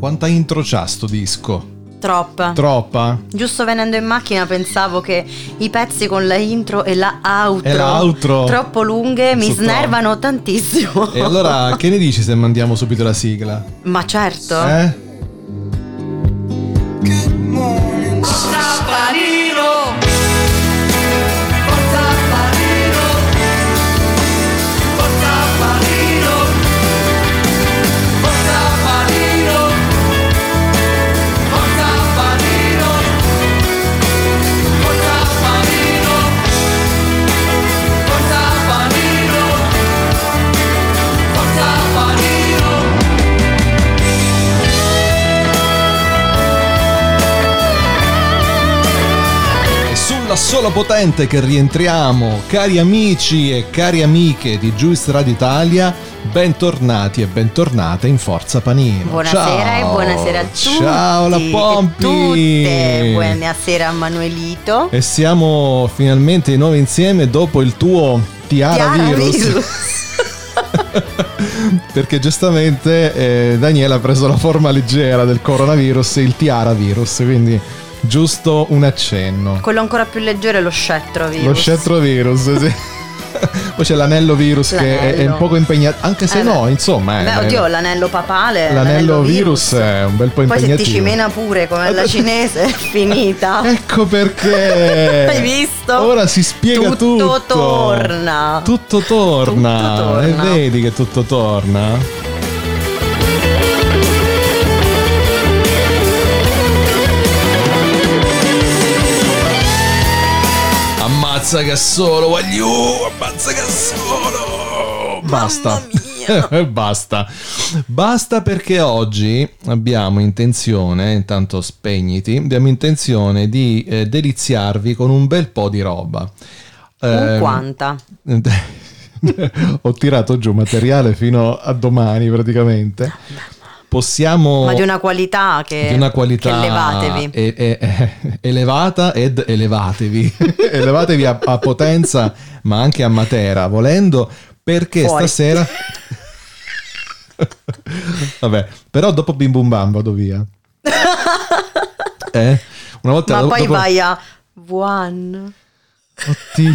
Quanta intro c'ha sto disco? Troppa. Troppa? Giusto venendo in macchina pensavo che i pezzi con la intro e la outro, E la outro. troppo lunghe mi Sono snervano tantissimo. E allora che ne dici se mandiamo subito la sigla? Ma certo. Eh? Sulla sola potente che rientriamo, cari amici e cari amiche di Juice Radio Italia, bentornati e bentornate in Forza Panino. Buonasera Ciao. e buonasera a tutti. Ciao la Pompi. Buonasera a Manuelito. E siamo finalmente di nuovo insieme dopo il tuo Tiara, Tiara virus. virus. Perché giustamente eh, Daniele ha preso la forma leggera del coronavirus, il Tiara virus, quindi giusto un accenno. Quello ancora più leggero è lo scettro virus. Lo scettro virus, sì. Poi c'è l'anello virus che è, è un L'anello. poco impegnato, anche se Eh, no, beh. insomma. Beh, eh, oddio, l'anello papale. l'anello virus è un bel po' Poi se impegnativo. ti cimena pure come la cinese è finita. Ecco perché. Hai visto? Ora si spiega tutto. Tutto torna. Tutto torna. Tutto torna. E vedi che tutto torna. Ammazza che solo, voglio! Ammazza che solo! Basta. Basta. Basta perché oggi abbiamo intenzione, intanto spegniti, abbiamo intenzione di eh, deliziarvi con un bel po' di roba. Ehm, quanta. Ho tirato giù materiale fino a domani praticamente. Possiamo... Ma di una qualità che, di una qualità che levatevi. e- e- e- elevata ed elevatevi. elevatevi a, a potenza, ma anche a Matera, volendo, perché Fuori. stasera... Vabbè, però dopo Bim Bum Bam vado via. Eh? Una volta Ma poi dopo- vai a One. Oddio,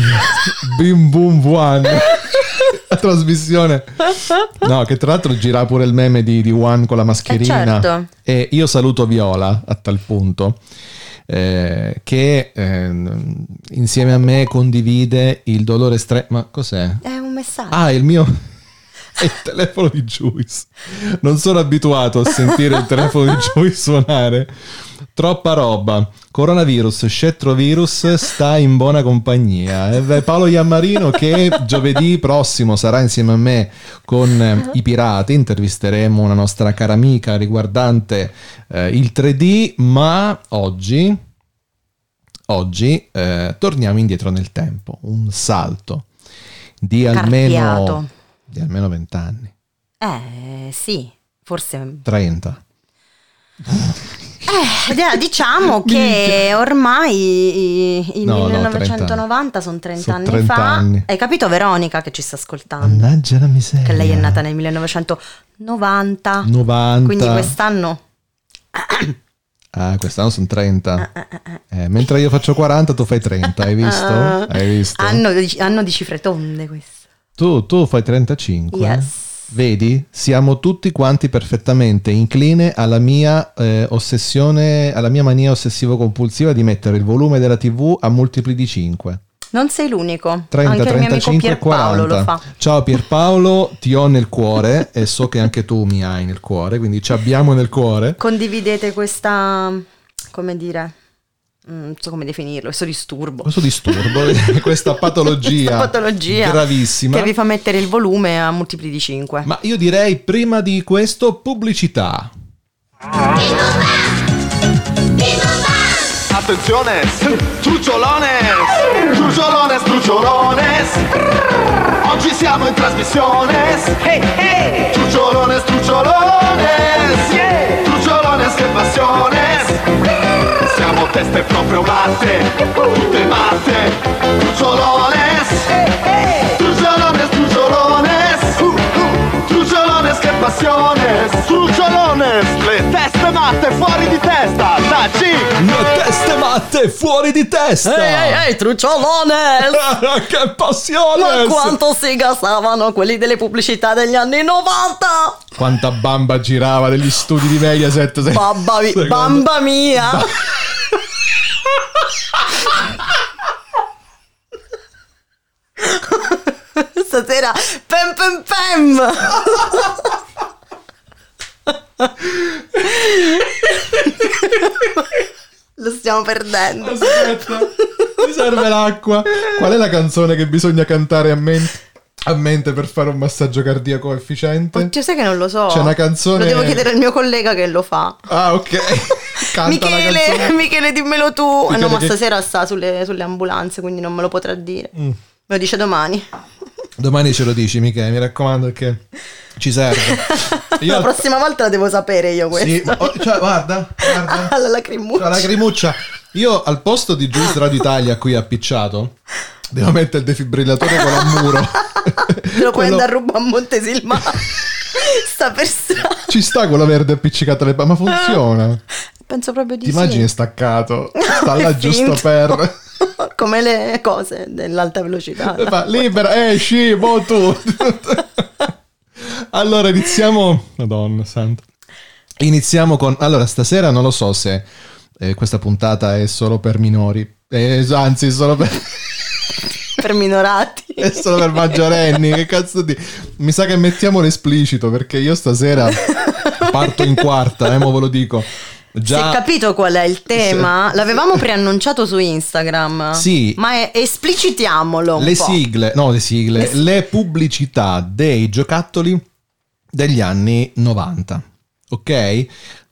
Bim Bum One. Trasmissione. No, che tra l'altro gira pure il meme di, di One con la mascherina. Eh, certo. E io saluto Viola a tal punto. eh, che ehm, insieme a me condivide il dolore estremo. Ma cos'è? È un messaggio. Ah, il mio. È il telefono di Juice. Non sono abituato a sentire il telefono di Juice suonare. Troppa roba. Coronavirus, scetrovirus sta in buona compagnia. E beh, Paolo Iammarino che giovedì prossimo sarà insieme a me con eh, i pirati. Intervisteremo una nostra cara amica riguardante eh, il 3D, ma oggi oggi eh, torniamo indietro nel tempo, un salto di almeno, di almeno 20 anni, Eh, sì, forse. 30. Eh, diciamo che ormai il No, no, 1990 sono 30 Sono anni 30 fa. anni. Hai capito Veronica che ci sta ascoltando? Mannaggia la miseria. Che lei è nata nel 1990. 90. Quindi quest'anno Ah, quest'anno sono 30. Eh, mentre io faccio 40, tu fai 30, hai visto? Hai visto? Anno di, anno di cifre tonde questo. Tu, tu fai 35. Yes. Vedi? Siamo tutti quanti perfettamente incline alla mia eh, ossessione, alla mia mania ossessivo-compulsiva di mettere il volume della TV a multipli di 5. Non sei l'unico. 30, Anche il mio amico 35, Pierpaolo 40. lo fa. Ciao Pierpaolo, ti ho nel cuore e so che anche tu mi hai nel cuore, quindi ci abbiamo nel cuore. Condividete questa, come dire, non so come definirlo, questo disturbo. Questo disturbo, questa patologia, Questa patologia gravissima. che vi fa mettere il volume a multipli di 5. Ma io direi prima di questo pubblicità. Attenzione, trucciolones, trucciolones, trucciolones. Oggi siamo in trasmissione. Hey, hey. Trucciolones, trucciolones. Yeah. Trucciolones, che passione. Siamo teste proprio matte, tutte matte. Trucciolones. Trucciolones, trucciolones. Trucciolones, che passione. Trucciolones, le teste matte fuori di testa. Taci. Le teste matte fuori di testa! Ehi, ehi, ehi, trucciolone! che passione! Ma quanto si gasavano quelli delle pubblicità degli anni 90! Quanta bamba girava degli studi di Mediaset. se- Babba, mi- bamba mia! Stasera pem pem pem! Lo stiamo perdendo. Aspetta, mi serve l'acqua. Qual è la canzone che bisogna cantare a mente, a mente per fare un massaggio cardiaco efficiente? Oddio, sai che non lo so. C'è una canzone- Lo devo chiedere al mio collega che lo fa. Ah, ok. Canta Michele. Michele, dimmelo tu. Eh Michele no, ma che- stasera sta sulle, sulle ambulanze, quindi non me lo potrà dire. Mm. Me lo dice domani. Domani ce lo dici, Michele, mi raccomando perché ci serve. Io La prossima volta la devo sapere io Sì, questo. ma- oh, cioè, guarda, guarda. Alla lacrimuccia. La lacrimuccia. Io al posto di Juice Radio Italia a cui è appicciato, devo mettere il defibrillatore con al muro. Lo puoi Quello- andare a rubare a Montesilmano. Sta per strada. Ci sta quello verde appiccicato alle pa- ma funziona. Penso proprio di Ti sì. immagini è staccato? Sta là giusto per... Come le cose dell'alta velocità. Fa, libera, esci, mo tu. allora iniziamo... Madonna santa. Iniziamo con... Allora, stasera non lo so se eh, questa puntata è solo per minori. Eh, anzi, solo per... per minorati. È solo per maggiorenni, che cazzo di... Mi sa che mettiamo l'esplicito perché io stasera parto in quarta, eh, mo ve lo dico. Si è Già... capito qual è il tema? L'avevamo preannunciato su Instagram. Sì. Ma è- esplicitiamolo le po'. sigle, no le sigle, le pubblicità dei giocattoli degli anni 90. Ok?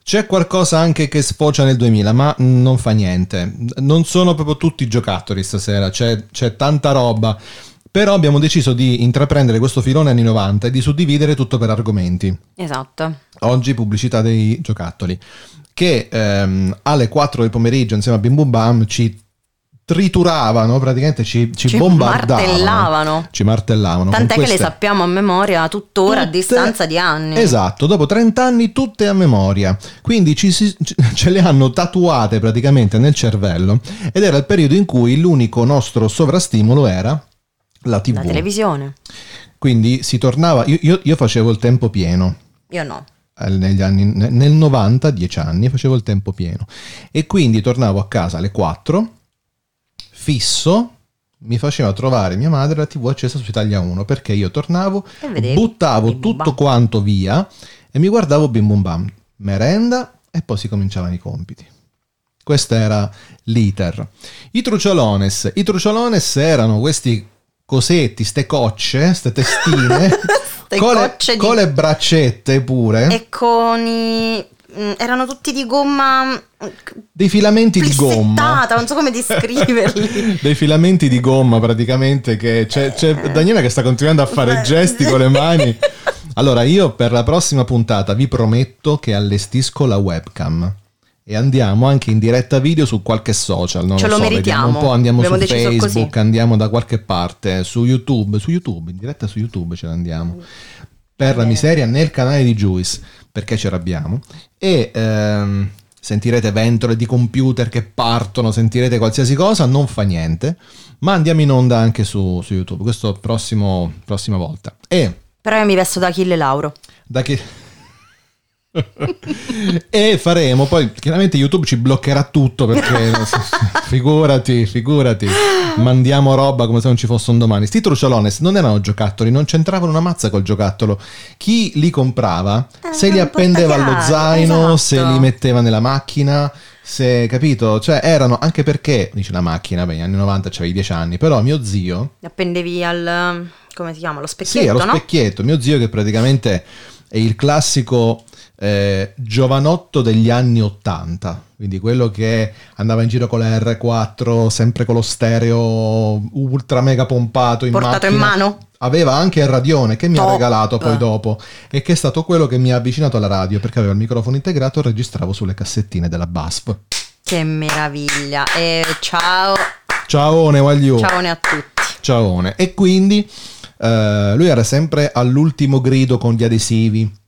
C'è qualcosa anche che sfocia nel 2000, ma non fa niente. Non sono proprio tutti giocattoli stasera, c'è, c'è tanta roba. Però abbiamo deciso di intraprendere questo filone anni 90 e di suddividere tutto per argomenti. Esatto. Oggi pubblicità dei giocattoli. Che ehm, alle 4 del pomeriggio insieme a Bim Bum Bam ci trituravano, praticamente ci, ci, Ci bombardavano. martellavano. Ci martellavano. Tant'è che le queste- sappiamo a memoria tuttora a tutte- distanza di anni. Esatto, dopo 30 anni tutte a memoria. Quindi ci si- ce le hanno tatuate praticamente nel cervello ed era il periodo in cui l'unico nostro sovrastimolo era la TV. La televisione. Quindi si tornava, io, io- io facevo il tempo pieno. Io no. Negli anni, ne- nel 90, 10 anni, facevo il tempo pieno. E quindi tornavo a casa alle 4, fisso, mi faceva trovare mia madre la TV accesa su Italia 1 perché io tornavo, buttavo Bim tutto Bam. quanto via e mi guardavo bim bum bam, merenda e poi si cominciavano i compiti. Questo era l'iter. I truciolones. I truciolones erano questi cosetti, ste cocce, ste testine, Ste con, le, di- con le braccette pure, E con i... mm, Erano tutti di gomma mm, dei filamenti di gomma. non so come descriverli. dei filamenti di gomma praticamente che c'è, c'è Daniela che sta continuando a fare gesti con le mani allora io per la prossima puntata vi prometto che allestisco la webcam e andiamo anche in diretta video su qualche social non Ce lo so, vediamo meritiamo. un po' andiamo Abbiamo su Facebook così. andiamo da qualche parte su YouTube su YouTube in diretta su YouTube ce l'andiamo per la miseria nel canale di Juice perché ce l'abbiamo e ehm, sentirete ventole di computer che partono sentirete qualsiasi cosa non fa niente ma andiamo in onda anche su, su YouTube questo prossimo prossima volta e Però io mi vesto da Achille Lauro. da che e faremo poi chiaramente YouTube ci bloccherà tutto perché figurati figurati mandiamo roba come se non ci fosse un domani sti truciolones non erano giocattoli non c'entravano una mazza col giocattolo chi li comprava se li appendeva allo zaino esatto. se li metteva nella macchina se capito, cioè erano anche perché, dice la macchina, beh, negli anni 90 c'avevi 10 anni, però mio zio, Li appendevi al... come si chiama? Lo specchietto, sì, allo no? specchietto, mio zio che praticamente è il classico eh, giovanotto degli anni 80, quindi quello che andava in giro con la R4, sempre con lo stereo ultra mega pompato in Portato in mano? Aveva anche il radione che mi ha Top. regalato poi dopo e che è stato quello che mi ha avvicinato alla radio perché aveva il microfono integrato e registravo sulle cassettine della BASF. Che meraviglia. E ciao, Ciao Wagliu. ciaone a tutti. Ciaone. E quindi eh, lui era sempre all'ultimo grido con gli adesivi.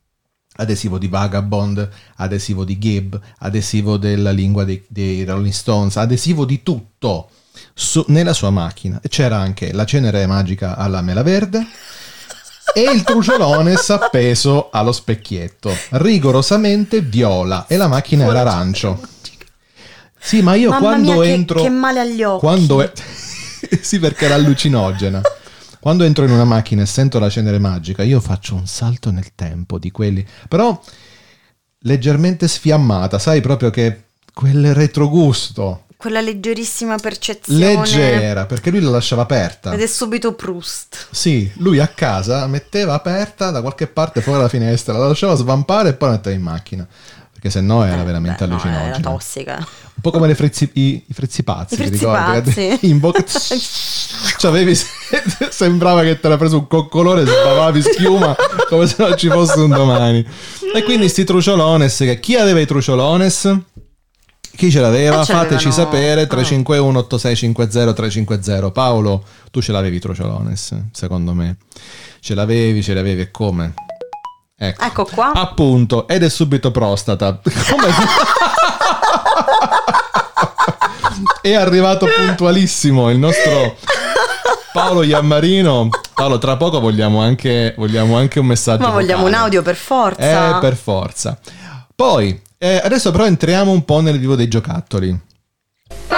Adesivo di Vagabond, adesivo di Gibb, adesivo della lingua dei, dei Rolling Stones, adesivo di tutto su- nella sua macchina. C'era anche la cenere magica alla mela verde e il truciolones appeso allo specchietto, rigorosamente viola e la macchina era arancio. Sì, ma io Mamma quando mia, che- entro che male agli occhi. Quando sì, perché era allucinogena. Quando entro in una macchina e sento la cenere magica, io faccio un salto nel tempo di quelli, però leggermente sfiammata, sai proprio che quel retrogusto Quella leggerissima percezione. leggera, perché lui la lasciava aperta. Ed è subito Proust. Sì, lui a casa metteva aperta da qualche parte fuori dalla finestra, la lasciava svampare e poi la metteva in macchina. Perché se no era veramente Eh, Beh, no, allucinogena. era tossica. Un po' come le frizzi, i, i frizzipazzi, I ti frizzipazzi. ricordi? In bocca c'avevi, sembrava che te l'ha preso un coccolone e sbavavi schiuma come se non ci fosse un domani. E quindi sti truciolones, che chi aveva i truciolones? Chi ce l'aveva? Eh, Fateci sapere ah. 351 8650 350. Paolo, tu ce l'avevi i truciolones, secondo me. Ce l'avevi, ce l'avevi e come? Ecco. Ecco qua. Appunto, ed è subito prostata. Come? è arrivato puntualissimo il nostro Paolo Iammarino. Paolo, tra poco vogliamo anche, vogliamo anche un messaggio. Ma vogliamo un vocale. audio per forza. Eh, per forza. Poi, eh, adesso però entriamo un po' nel vivo dei giocattoli.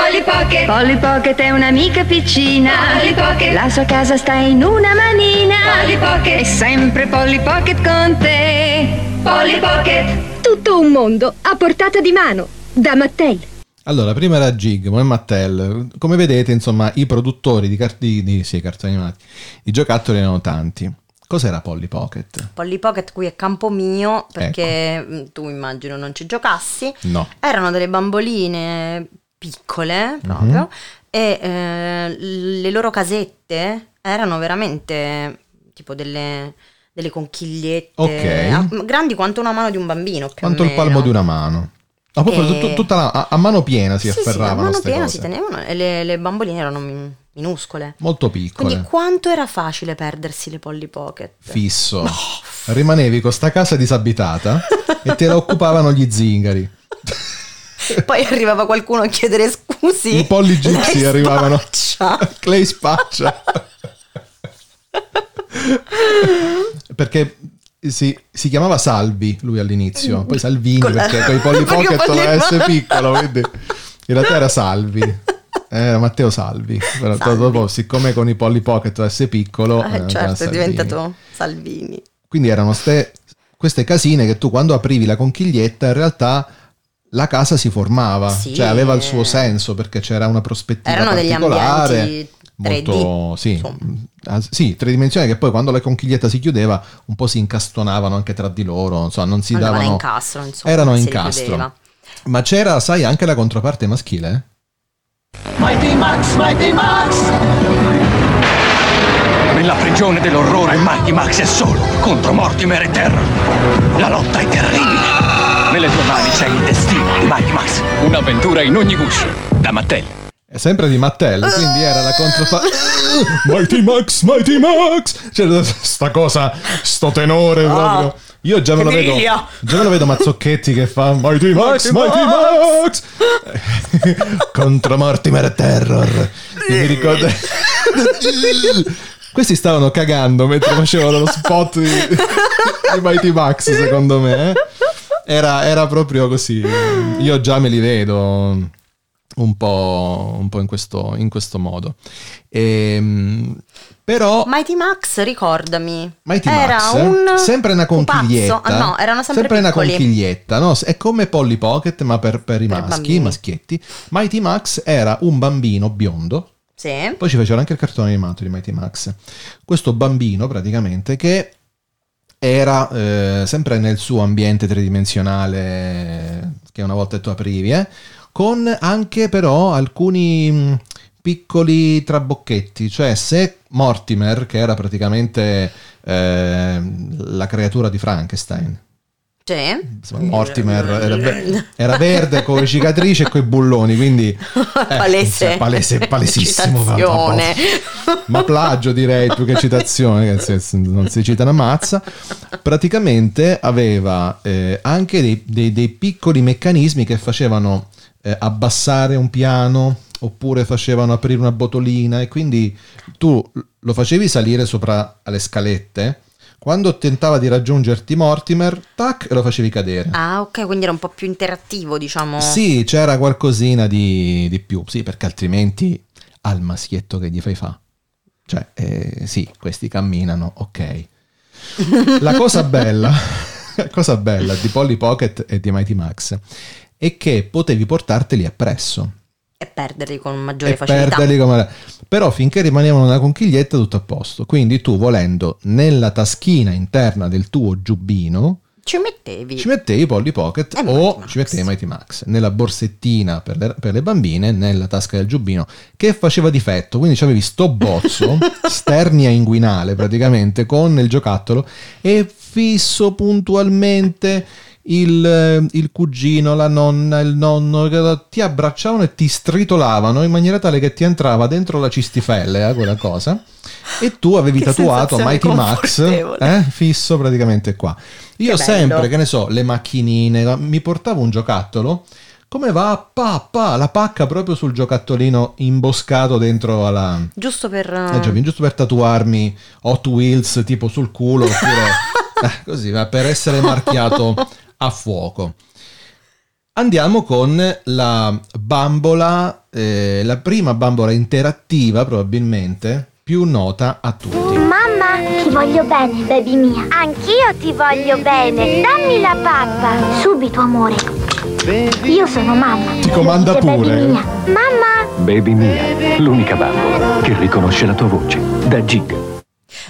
Polly Pocket Polly Pocket è un'amica piccina Polly Pocket La sua casa sta in una manina Polly Pocket È sempre Polly Pocket con te Polly Pocket Tutto un mondo a portata di mano da Mattel. Allora, prima era Gig, poi Mattel. Come vedete, insomma, i produttori di, car- di, di- sì, cartoni animati, i giocattoli erano tanti. Cos'era Polly Pocket? Polly Pocket qui è campo mio Ecco. perché mm, tu immagino non ci giocassi. No. Erano delle bamboline piccole proprio Mhm. e eh, le loro casette erano veramente tipo delle, delle conchigliette Ok. ah, grandi quanto una mano di un bambino Quanto il palmo di una mano. Ma proprio E- tut- tutta la- a, a mano piena si Sì, sì, a afferravano mano piena cose. si tenevano e le, le bamboline erano min- minuscole. Molto piccole. Quindi quanto era facile perdersi le Polly Pocket? Fisso. Rimanevi con sta casa disabitata e te la occupavano gli zingari. Poi arrivava qualcuno a chiedere scusi. I polli gypsy Lei arrivavano. spaccia. Clay spaccia. Perché si, si chiamava Salvi lui all'inizio, poi Salvini Con la- perché con i polli pocket doveva essere piccolo, quindi in realtà era Salvi. Era Matteo Salvi, però Salvi. dopo siccome con i polli pocket essere piccolo, Eh, eh, certo, è diventato Salvini. Quindi erano ste- queste casine che tu quando aprivi la conchiglietta in realtà la casa si formava, Sì, cioè aveva il suo senso perché c'era una prospettiva Erano degli particolare. ambienti 3D, Molto, sì, insomma. Ah, sì, tridimensionali che poi quando la conchiglietta si chiudeva un po' si incastonavano anche tra di loro, insomma non si Andavano a davano... incastro, insomma. erano in incastro. Ma c'era, sai, anche la controparte maschile? Mighty Max, Mighty Max. Nella prigione dell'orrore Mighty Max è solo contro Mortimer e Terror. La lotta è terribile. Nelle tue mani c'è il destino di Mighty Max. Un'avventura in ogni guscio. Da Mattel. È sempre di Mattel, quindi era la controparte... Mighty Max, Mighty Max! C'era sta cosa, sto tenore proprio. Io già me lo vedo, già me lo vedo Mazzocchetti che fa Mighty Max, Mighty Max! Contro Mortimer e Terror. Mi ricordo... Questi stavano cagando mentre facevano lo spot di, di Mighty Max, secondo me. eh. Era, era proprio così. Io già me li vedo. un po', un po in, questo, in questo modo. Ehm, però Mighty Max, ricordami. Mighty era Max, un sempre una conchiglietta. Ah, no, erano sempre, una piccoli. conchiglietta, no? È come Polly Pocket, ma per, per i Per maschi, bambini. maschietti. Mighty Max era un bambino biondo. Sì. Poi ci facevano anche il cartone animato di Mighty Max. Questo bambino, praticamente, che era eh, sempre nel suo ambiente tridimensionale che una volta tu aprivi, eh, con anche però alcuni mh, piccoli trabocchetti, cioè se Mortimer, che era praticamente eh, la creatura di Frankenstein, Insomma, Mortimer era, era verde con le cicatrici e coi bulloni, quindi eh, Palese. insomma, palese, palesissimo. Citazione. ma plagio direi più che citazione, che non si cita una mazza. Praticamente aveva eh, anche dei, dei- dei piccoli meccanismi che facevano eh, abbassare un piano oppure facevano aprire una botolina e quindi tu lo facevi salire sopra alle scalette. Quando tentava di raggiungerti Mortimer, tac, e lo facevi cadere. Ah, ok, quindi era un po' più interattivo, diciamo. Sì, c'era qualcosina di, di più, sì, perché altrimenti al maschietto che gli fai fa. Cioè, eh, sì, questi camminano, ok. La cosa bella, la cosa bella di Polly Pocket e di Mighty Max è che potevi portarteli appresso E perderli con maggiore e facilità. come... Però finché rimanevano nella conchiglietta tutto a posto. Quindi tu volendo nella taschina interna del tuo giubbino Ci mettevi. ci mettevi Polly Pocket E o ci mettevi Mighty Max nella borsettina per le, per le bambine, nella tasca del giubbino, che faceva difetto. Quindi c'avevi sto bozzo, sternia inguinale praticamente, con il giocattolo e fisso puntualmente il, eh, il cugino, la nonna, il nonno ti abbracciavano e ti stritolavano in maniera tale che ti entrava dentro la cistifellea quella cosa e tu avevi Che tatuato Mighty Max eh, fisso praticamente qua. Io Che sempre, che ne so, le macchinine, mi portavo un giocattolo, come va? Pa, pa, la pacca proprio sul giocattolino imboscato dentro alla... Giusto per... Eh, Giovanni, giusto per tatuarmi Hot Wheels tipo sul culo, oppure eh, così, ma per essere marchiato a fuoco. Andiamo con la bambola, eh, la prima bambola interattiva probabilmente, più nota a tutti. Mamma, ti voglio bene, baby mia. Anch'io ti voglio bene. Dammi la pappa. Subito, amore. Io sono mamma. Ti comanda pure. Baby mia. Mamma. Baby mia, l'unica bambola che riconosce la tua voce. Da Gig.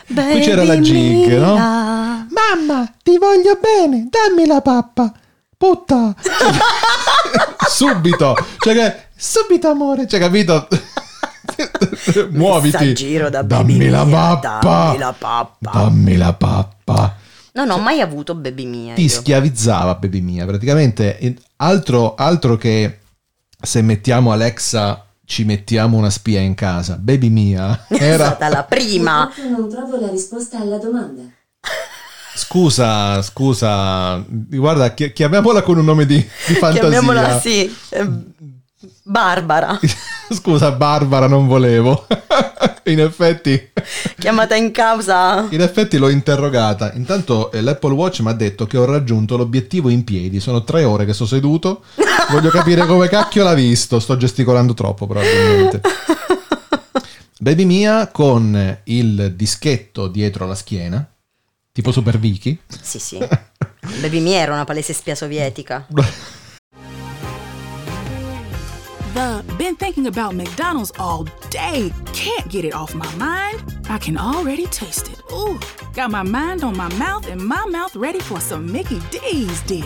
Qui c'era la gig, no? Mamma, ti voglio bene, dammi la pappa. Putta. subito. Cioè che subito amore, cioè capito? Muoviti. Messaggiro da dammi baby la mia, pappa. dammi la pappa. Dammi la pappa. Non ho mai avuto baby mia. Ti io. schiavizzava, baby mia. Praticamente altro, altro che se mettiamo Alexa ci mettiamo una spia in casa. Baby mia. È Era stata la prima. non trovo la risposta alla domanda. Scusa, scusa, guarda, chi- chiamiamola con un nome di, di fantasia. Chiamiamola sì. eh, Barbara. Scusa, Barbara, non volevo. in effetti, Chiamata in causa. in effetti l'ho interrogata. Intanto eh, l'Apple Watch mi ha detto che ho raggiunto l'obiettivo in piedi. Sono tre ore che sto seduto. Voglio capire come cacchio l'ha visto. Sto gesticolando troppo, probabilmente. Baby mia con il dischetto dietro la schiena, tipo Super Vicky. Sì, sì. Baby mia era una palese spia sovietica. The been thinking about McDonald's all day. Can't get it off my mind. I can already taste it. Ooh, got my mind on my mouth and my mouth ready for some Mickey D's deal.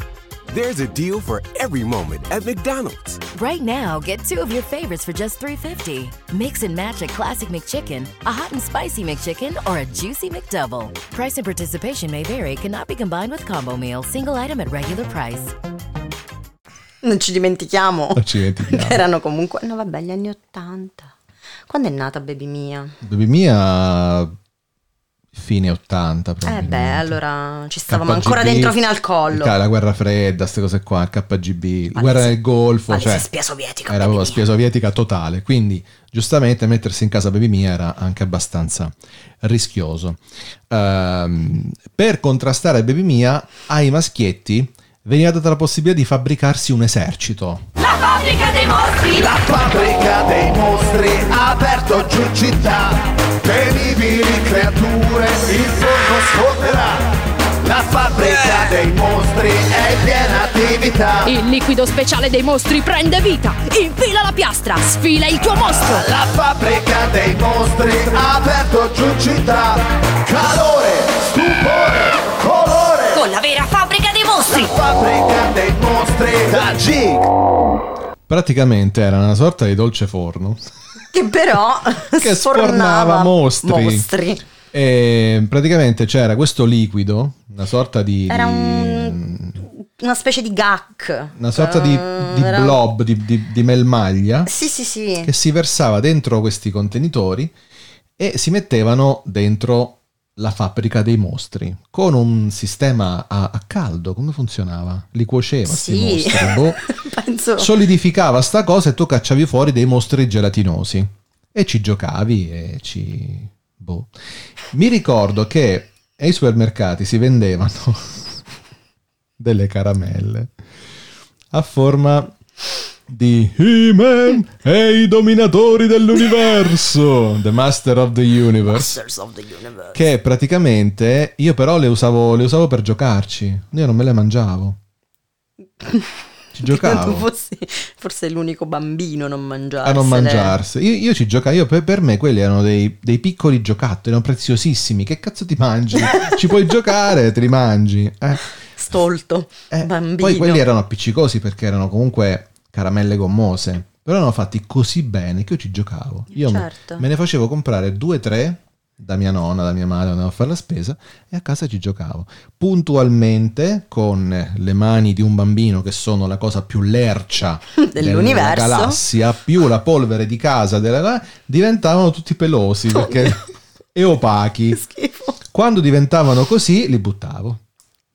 There's a deal for every moment at McDonald's. Right now, get two of your favorites for just $3.50. Mix and match a classic McChicken, a hot and spicy McChicken, or a juicy McDouble. Price and participation may vary, cannot be combined with combo meal, single item at regular price. Non ci dimentichiamo. Non ci dimentichiamo. Che erano comunque... No vabbè, gli anni Ottanta. Quando è nata Baby Mia? Baby Mia fine 80 Eh beh, allora ci stavamo KGB, ancora dentro fino al collo. La guerra fredda, queste cose qua, il KGB, la guerra del Golfo, cioè spia sovietica, era proprio spia sovietica totale, quindi giustamente mettersi in casa Baby Mia era anche abbastanza rischioso. Ehm, per contrastare Baby Mia ai maschietti veniva data la possibilità di fabbricarsi un esercito. La fabbrica dei mostri! La fabbrica dei mostri ha aperto giù città. Temibili creature, il forno sfonderà. La fabbrica dei mostri è in piena attività. Il liquido speciale dei mostri prende vita. Infila la piastra, sfila il tuo mostro. La fabbrica dei mostri ha aperto giù città. Calore, stupore, colore. Con la vera fabbrica mostri. Fabbrica dei mostri da Gig. Praticamente era una sorta di dolce forno Che però che sfornava mostri. mostri. E praticamente c'era questo liquido, una sorta di, Era di- un- una specie di gack. una sorta di, Eh, di era- blob, di, di- di melmaglia Sì, sì, sì. che si versava dentro questi contenitori e si mettevano dentro la fabbrica dei mostri con un sistema a, a caldo. Come funzionava? Li cuoceva Sì. mostri. boh. Solidificava sta cosa e tu cacciavi fuori dei mostri gelatinosi e ci giocavi e ci... boh. Mi ricordo che ai supermercati si vendevano delle caramelle a forma di He-Man e i dominatori dell'universo, The Master of the Universe, of the Universe. che praticamente io però le usavo, le usavo per giocarci, io non me le mangiavo. Ci giocavo. fossi forse l'unico bambino a non mangiare. a non mangiarsi. Io, io ci giocavo, io per, per me quelli erano dei, dei piccoli giocattoli, erano preziosissimi. Che cazzo ti mangi? ci puoi giocare, te li mangi. Eh. Stolto, bambino. Poi quelli erano appiccicosi perché erano comunque caramelle gommose. Però erano fatti così bene che io ci giocavo. Io me- Certo. me ne facevo comprare due o tre da mia nonna, da mia madre, andavo a fare la spesa e a casa ci giocavo. Puntualmente con le mani di un bambino che sono la cosa più lercia Dell'universo. della galassia, più la polvere di casa della, diventavano tutti pelosi perché, e opachi. Quando diventavano così li buttavo.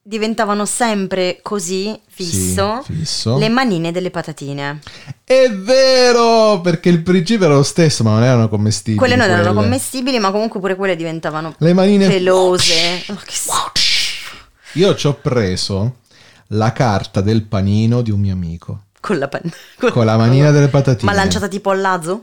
Diventavano sempre così, fisso, Sì, fisso. le manine delle patatine. È vero, perché il principio era lo stesso, ma non erano commestibili. Quelle non erano quelle. commestibili, ma comunque pure quelle diventavano Le manine- pelose. Oh. Io ci ho preso la carta del panino di un mio amico. Con la, pan- Con la manina delle patatine. Ma lanciata tipo al lazo?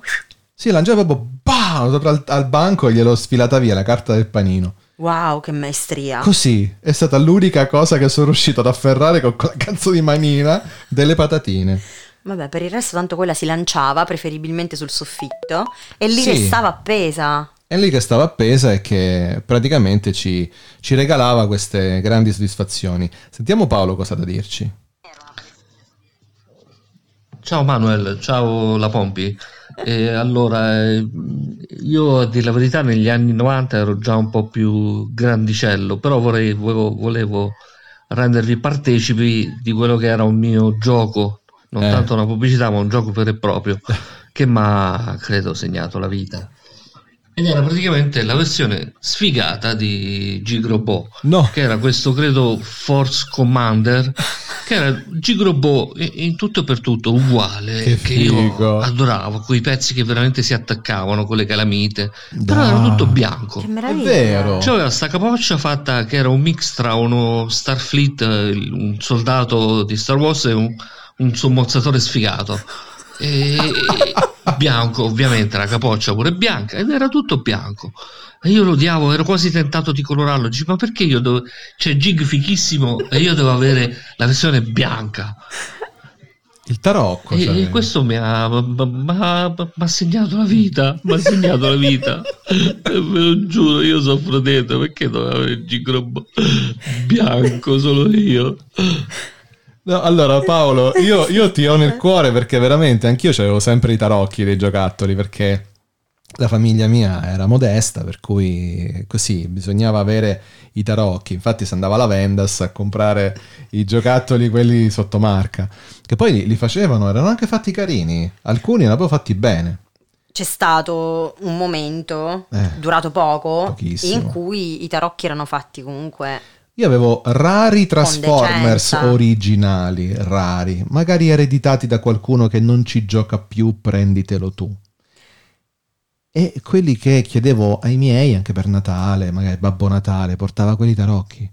Sì, lanciava proprio bah, sopra al, al banco e gliel'ho sfilata via la carta del panino. Wow, che maestria. Così è stata l'unica cosa che sono riuscito ad afferrare con quella cazzo di manina delle patatine. Vabbè, per il resto tanto quella si lanciava, preferibilmente sul soffitto, e lì Sì. restava appesa. È lì che stava appesa e che praticamente ci, ci regalava queste grandi soddisfazioni. Sentiamo Paolo cosa ha da dirci. Ciao Manuel, ciao La Pompi. E allora, eh, io a dire la verità negli anni 90 ero già un po' più grandicello, però vorrei, volevo, volevo rendervi partecipi di quello che era un mio gioco, non Eh. tanto una pubblicità, ma un gioco vero e proprio, che mi ha, credo, segnato la vita. Ed era praticamente la versione sfigata di Gigrobot, No. che era questo, credo, Force Commander, che era Gigrobot in, in tutto e per tutto uguale, Che che, io adoravo, quei pezzi che veramente si attaccavano con le calamite, però era tutto bianco. Che È meraviglia. vero. C'aveva sta capoccia fatta che era un mix tra uno Starfleet, un soldato di Star Wars e un, un sommozzatore sfigato. E- bianco, ovviamente, la capoccia pure bianca, ed era tutto bianco. E io lo odiavo, ero quasi tentato di colorarlo. Dici, ma perché io devo... C'è Gig fichissimo e io devo avere la versione bianca? Il tarocco. E, cioè. e questo mi ha, segnato la vita, mi ha segnato la vita. Ve lo giuro, io soffro dentro perché dovevo avere il gigrobo bianco solo io. No, allora Paolo, io, io ti ho nel cuore perché veramente anch'io avevo sempre i tarocchi dei giocattoli perché la famiglia mia era modesta, per cui così bisognava avere i tarocchi. Infatti si andava alla Vendas a comprare i giocattoli, quelli sotto marca, che poi li, facevano, erano anche fatti carini, alcuni erano proprio fatti bene. C'è stato un momento, Eh, durato poco, in cui i tarocchi erano fatti comunque Io avevo rari Transformers originali, rari, magari ereditati da qualcuno che non ci gioca più, prenditelo tu. E quelli che chiedevo ai miei anche per Natale, magari Babbo Natale, portava quelli tarocchi.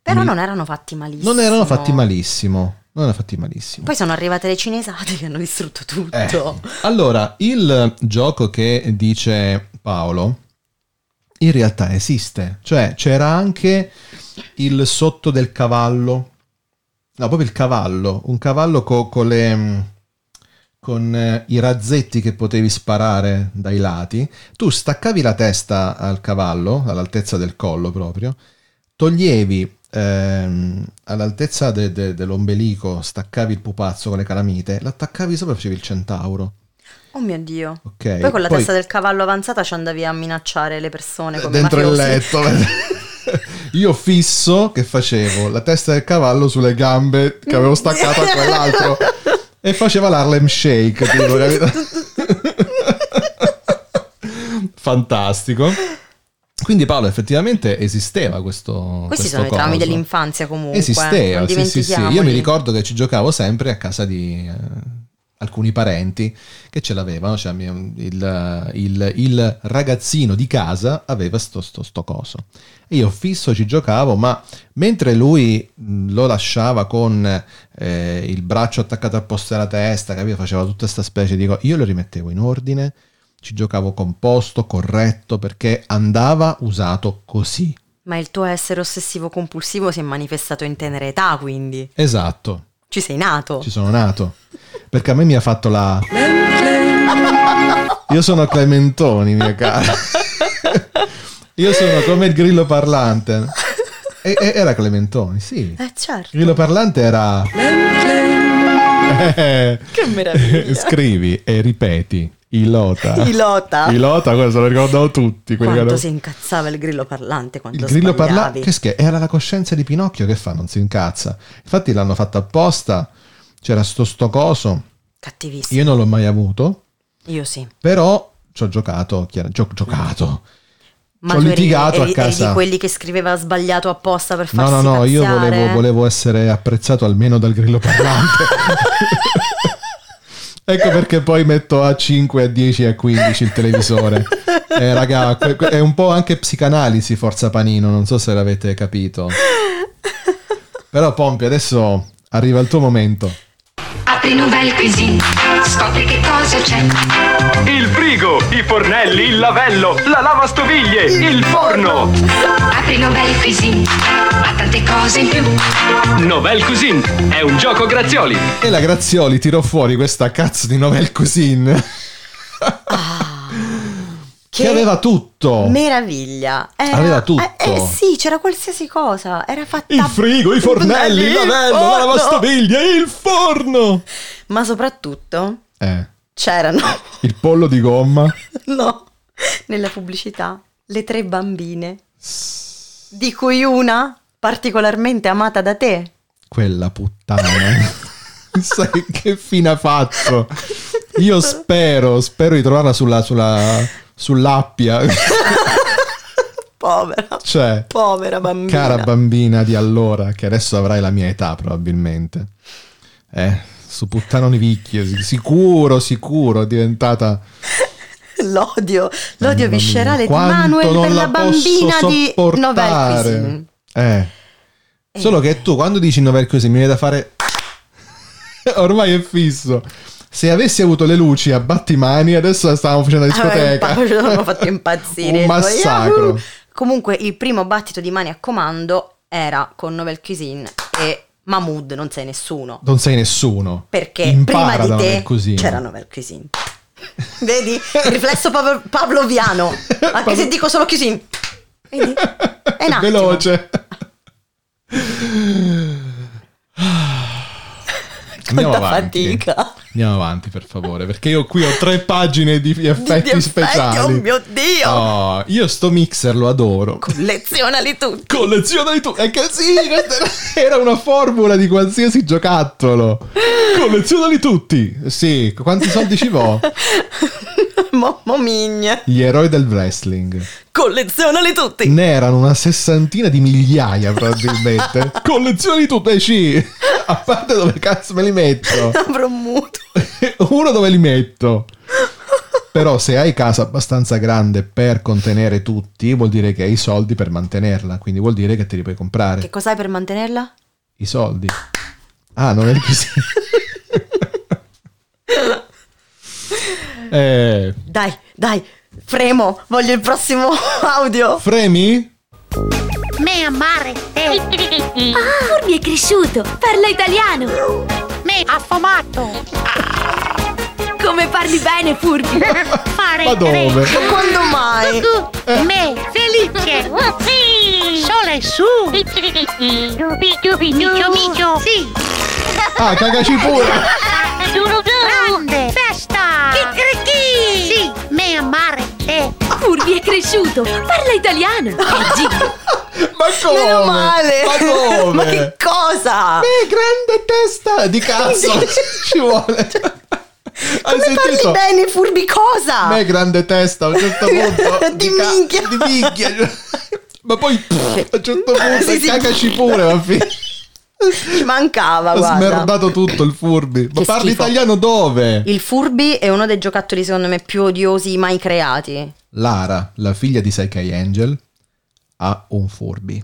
Però Mi- non erano fatti malissimo. Non erano fatti malissimo, non erano fatti malissimo. Poi sono arrivate le cinesate che hanno distrutto tutto. Eh, Allora, il gioco che dice Paolo in realtà esiste, cioè c'era anche il sotto del cavallo, no, proprio il cavallo, un cavallo co- con le mm, con eh, i razzetti che potevi sparare dai lati, tu staccavi la testa al cavallo, all'altezza del collo proprio, toglievi ehm, all'altezza de- de- dell'ombelico, staccavi il pupazzo con le calamite, l'attaccavi sopra e facevi il centauro. Oh mio Dio. Ok, Poi con la poi- testa del cavallo avanzata ci andavi a minacciare le persone come dentro il mafiosi. letto. Io fisso che facevo la testa del cavallo sulle gambe che avevo staccato a quell'altro e faceva l'Harlem Shake, tipo? Fantastico. Quindi Paolo effettivamente esisteva questo Questi questo sono i traumi coso. dell'infanzia comunque. Esisteva, non sì, sì, sì. Io mi ricordo che ci giocavo sempre a casa di eh, alcuni parenti che ce l'avevano. Cioè, il, il- il ragazzino di casa aveva sto, sto, sto coso. E io fisso ci giocavo, ma mentre lui mh, lo lasciava con eh, il braccio attaccato al posto della testa, capito? Faceva tutta questa specie di cose. Io lo rimettevo in ordine, ci giocavo composto, corretto, perché andava usato così. Ma il tuo essere ossessivo compulsivo si è manifestato in tenera età, quindi Esatto. Ci sei nato. Ci sono nato. Perché a me mi ha fatto la. Io sono Clementoni, mia cara. Io sono come il grillo parlante. E- e- era Clementoni, sì. Eh certo. Il grillo parlante era. Che meraviglia. Scrivi e ripeti. Ilota. Ilota. Ilota, quello se lo ricordano tutti. Quanto erano- si incazzava il grillo parlante quando il grillo parlante, che scher- era la coscienza di Pinocchio che fa, non si incazza. Infatti l'hanno fatto apposta, c'era sto sto coso, Cattivissimo. io non l'ho mai avuto, Io sì. però ci ho giocato, chiaro- ci ho giocato. Ma ho tu eri- litigato eri, a casa. eri di quelli che scriveva sbagliato apposta per No, farsi no, no, io cazziare? volevo, volevo essere apprezzato almeno dal grillo parlante. ecco perché poi metto a 5, a 10, a 15 il televisore. Eh, raga, è un po' anche psicanalisi Forza Panino, non so se l'avete capito. Però Pompi, adesso arriva il tuo momento. Apri Nouvelle Cuisine, scopri che cosa c'è. Il frigo, i fornelli, il lavello, la lavastoviglie, il forno. Apri Nouvelle Cuisine, ha tante cose in più. Novel Cuisine è un gioco grazioli. E la Grazioli tirò fuori questa cazzo di novel cuisine. Che aveva tutto. Meraviglia. Era- Aveva tutto. Eh, eh, sì, c'era qualsiasi cosa. Era fatta Il frigo, i fornelli, il lavello, la lavastoviglie, il forno. Ma soprattutto Eh, c'erano, il pollo di gomma. no, nella pubblicità, le tre bambine, di cui una particolarmente amata da te. Quella puttana. Sai che fine ha fatto? Io spero, spero di trovarla sulla, sulla, sull'appia. Povera, Cioè, povera bambina. cara bambina di allora, che adesso avrai la mia età probabilmente. Eh, su puttanoni vicchie, sic- sicuro, sicuro, è diventata... L'odio, l'odio viscerale mia, di quanto Manuel per la bambina di Novel. Cuisine. Eh. Solo che tu quando dici novel così mi viene da fare... Ormai è fisso. Se avessi avuto le luci a battimani, adesso stavamo facendo la discoteca. Ah, ci hanno fatto impazzire. Un massacro. Comunque, il primo battito di mani a comando era con Novel Cuisine e Mahmood non sei nessuno. Non sei nessuno. Perché Impara prima di te Novel c'era Novel Cuisine. Vedi? Il riflesso pavlo- pavloviano. Anche se dico solo Cuisine. Vedi? È un attimo. Veloce. Andiamo avanti. fatica. Andiamo avanti, per favore, perché io qui ho tre pagine di effetti, Di effetti, speciali. oh mio Dio. Oh, io sto mixer lo adoro. Collezionali tutti. Collezionali tu. È che sì, questa era una formula di qualsiasi giocattolo. Collezionali tutti. Sì, quanti soldi ci vo? Mo migna. Gli eroi del wrestling. Collezionali tutti. Ne erano una sessantina di migliaia probabilmente. Collezionali tutti, eh sì. A parte dove cazzo me li metto? Avrò un muto. Uno dove li metto. Però se hai casa abbastanza grande per contenere tutti, vuol dire che hai i soldi per mantenerla, quindi vuol dire che te li puoi comprare. Che cos'hai per mantenerla? I soldi. Ah, non è così. Eh, Dai, dai, fremo. Voglio il prossimo audio. fremi? Me amare te. Ah, Furby è cresciuto, parla italiano. Me affomato. Come parli bene, Furby. Fare Ma dove? tre. Quando mai? Me felice. Sole su. Micio micio. Sì. Ah, cagaci pure. Grande festa. Chicchirichì. Sì, me amare te. Furby è cresciuto, parla italiano. Ma come? Meno male. Ma come? Ma che cosa? Eh, grande testa di cazzo ci vuole. Hai Come parli sentito? bene, furbi cosa? Me grande testa a un certo punto Di ca- minchia. di minchia. Ma poi pff, a un certo punto Sì, sì. cagaci pure va fine. Ci mancava, Ha guarda. smerdato tutto il furbi. Ma Che parli schifo. italiano dove? Il Furby è uno dei giocattoli secondo me più odiosi mai creati. Lara, la figlia di Psyche Angel, ha un furby.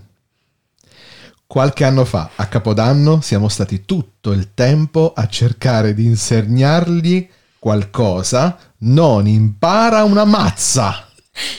Qualche anno fa, a Capodanno, siamo stati tutto il tempo a cercare di insegnargli qualcosa. Non impara una mazza.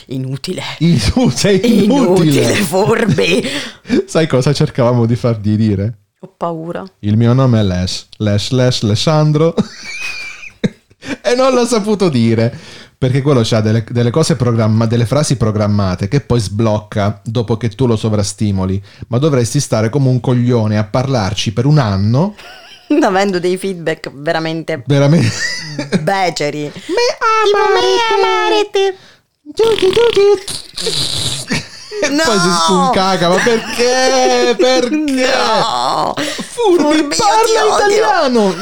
Inutile. Inu- sei inutile. Inutile, Furby. Sai cosa cercavamo di fargli dire? Ho paura. Il mio nome è Lash. Lash, Lash, Lashandro. e non l'ho saputo dire. Perché quello ha delle, delle cose programma, delle frasi programmate che poi sblocca dopo che tu lo sovrastimoli. Ma dovresti stare come un coglione a parlarci per un anno. Avendo dei feedback veramente Veramente. beceri. amare te. E poi si spuncaca. Ma perché? Perché? No. Furbi, Furby, io parla italiano!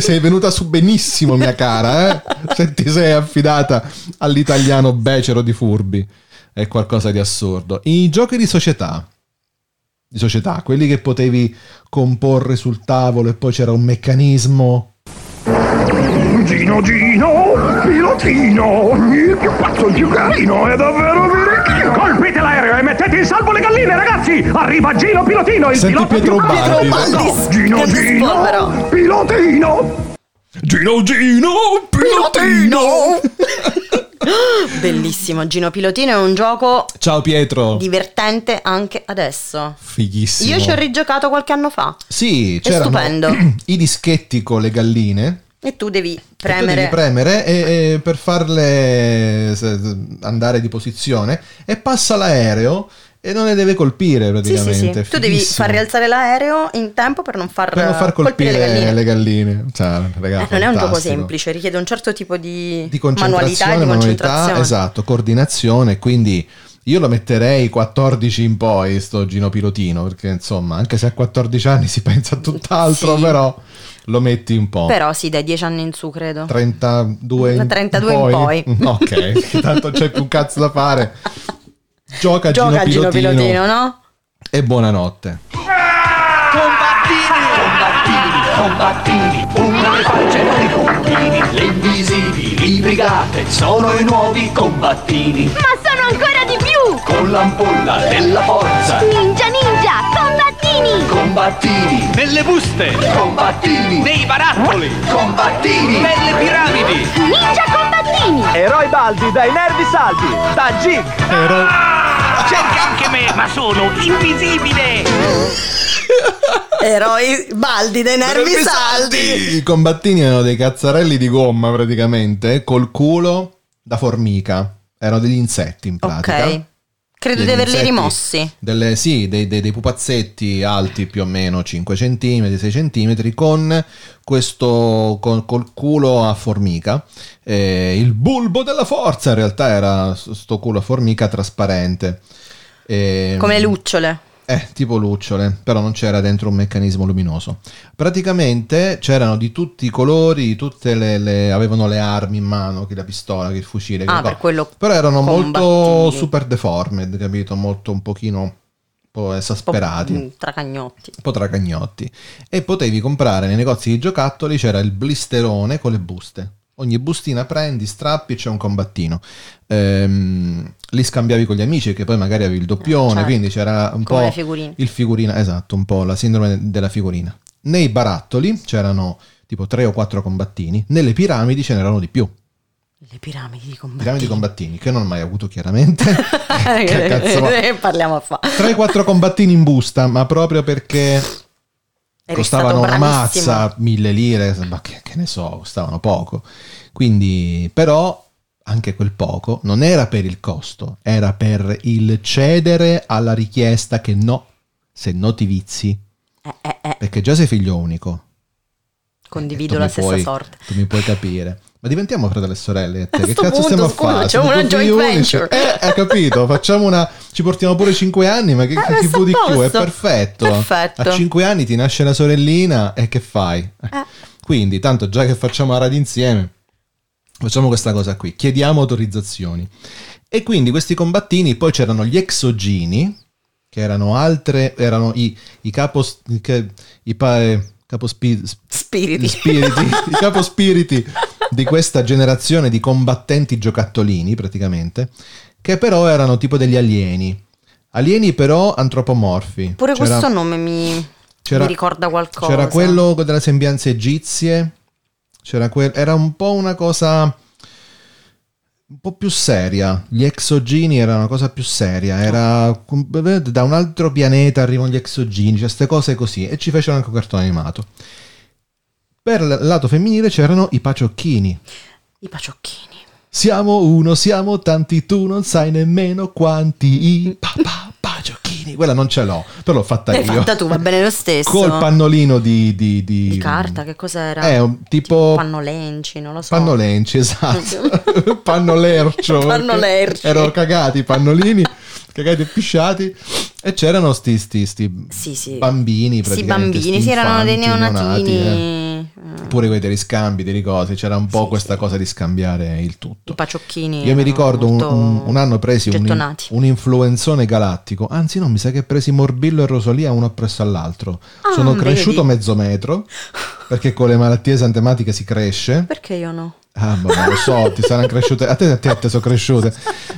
Sei venuta su benissimo, mia cara, eh? Se ti sei affidata all'italiano becero di Furbi. È qualcosa di assurdo. I giochi di società. Di società, quelli che potevi comporre sul tavolo e poi c'era un meccanismo. Gino Gino, pilotino, il più pazzo, il più carino, è davvero birichino. Colpite l'aereo e mettete in salvo le galline, ragazzi! Arriva Gino Pilotino, il Senti pilota Pietro più Baldi. pazzo. Baldi, Gino che Gino, spolvero. pilotino. Gino Gino, pilotino. Bellissimo. Gino Pilotino è un gioco Ciao Pietro! divertente anche adesso. Fighissimo. Io ci ho rigiocato qualche anno fa. Sì, È c'erano stupendo. i dischetti con le galline. E tu devi tu premere. devi premere e, e per farle andare di posizione e passa l'aereo e non le deve colpire Sì, sì, praticamente. sì. Tu devi far rialzare l'aereo in tempo per non far, per non far colpire, le galline. Cioè, raga, Eh, non è un gioco semplice, richiede un certo tipo di, Di manualità e di concentrazione. esatto, coordinazione, quindi io lo metterei 14 in poi sto Gino Pilotino, perché insomma, anche se a 14 anni si pensa a tutt'altro, Sì. però lo metti un po'. Però sì, dai 10 anni in su, credo. 32 in 32 in poi. poi. ok, tanto c'è più un cazzo da fare. Gioca, Gioca Gino Gino Pilotino, Pilotino, no? e buonanotte. Combattini, una le facce dei puntini, le invisibili brigate sono i nuovi combattini. Ma sono ancora di più! Con l'ampolla della forza, Ninja ninja, combattini! combattini, Nelle buste, combattini, nei barattoli, combattini, nelle piramidi. Ninja combattini! Eroi baldi dai nervi saldi, da Jig. Cerca anche me, ma sono invisibile. Eroi baldi dei nervi saldi. I combattini erano dei cazzarelli di gomma praticamente, col culo da formica. Erano degli insetti in pratica. Ok. Credo di averli insetti, rimossi. Delle, sì, dei, dei- dei pupazzetti alti più o meno 5 cm, 6 cm, con questo con, col culo a formica. Eh, il bulbo della forza in realtà era s- sto culo a formica trasparente. Eh, Come le lucciole. Eh, tipo lucciole, però non c'era dentro un meccanismo luminoso. Praticamente c'erano di tutti i colori, tutte le, le- avevano le armi in mano, che la pistola, che il fucile, che Ah, co- per quello però erano molto super deformed, capito? Molto un pochino un po' esasperati Mm, Tracagnotti. un po' tracagnotti e potevi comprare nei negozi di giocattoli c'era il blisterone con le buste ogni bustina prendi strappi c'è un combattino Ehm, li scambiavi con gli amici che poi magari avevi il doppione certo. quindi c'era un Come po' il figurina esatto un po' la sindrome della figurina nei barattoli c'erano tipo tre o quattro combattini nelle piramidi ce n'erano di più Le piramidi di combattenti. piramidi combattini che non ho mai avuto chiaramente che cazzo? Eh, Parliamo a fa. 3-4 combattini in busta, ma proprio perché costavano una mazza, mille lire, ma che, che ne so, costavano poco. Quindi, però, anche quel poco non era per il costo, era per il cedere alla richiesta che no, se no ti vizi. Eh, Perché già sei figlio unico. Condivido la stessa puoi- sorte. Tu mi puoi capire. Ma diventiamo fratelli e sorelle. te? A Che cazzo punto, stiamo a scusa, fare? facciamo una joint venture. Eh, hai capito? Facciamo una. Ci portiamo pure 5 anni, ma che, che sta tipo di a più? È perfetto. Perfetto. A 5 anni ti nasce la sorellina e che fai? Eh. Quindi, tanto già che facciamo la radio insieme, facciamo questa cosa qui. Chiediamo autorizzazioni. E quindi questi combattini, poi c'erano gli exogini, che erano altre, erano i, i capos, che, i pa, eh, capospi- Spiriti. spiriti, i capospiriti di questa generazione di combattenti giocattolini, praticamente, che però erano tipo degli alieni. Alieni però antropomorfi. Pure C'era- questo nome mi, mi ricorda qualcosa. C'era quello delle sembianze egizie, c'era quel- era un po' una cosa un po' più seria. Gli exogini era una cosa più seria, era da un altro pianeta arrivano gli exogini, cioè queste cose così e ci fecero anche un cartone animato. Per il lato femminile c'erano i paciocchini. I paciocchini. Siamo uno, siamo tanti, tu non sai nemmeno quanti. I pa, pa, paciocchini. Quella non ce l'ho, però l'ho fatta L'hai io. fatta tu, va bene lo stesso. Col pannolino di, di, di- Di carta, che cos'era? È un tipo Pannolenci, non lo so. pannolenci, esatto. Pannolercio. Pannolerci. Erano cagati i pannolini, cagati e pisciati. E c'erano sti, sti, sti Sì, sì. bambini. Sì, praticamente, bambini, sti sì, erano dei neonatini. eh. Pure quei degli scambi, dei cosi. C'era un po' questa cosa di scambiare il tutto. I paciocchini. Io mi ricordo un, un- un anno presi un, un influenzone galattico. Anzi, no, mi sa che presi Morbillo e Rosolia uno appresso all'altro. Ah, Sono vedi. cresciuto mezzo metro perché con le malattie santematiche si cresce. Perché io no? Ah, ma non lo so, ti saranno cresciute. A te, a te, a te sono cresciute,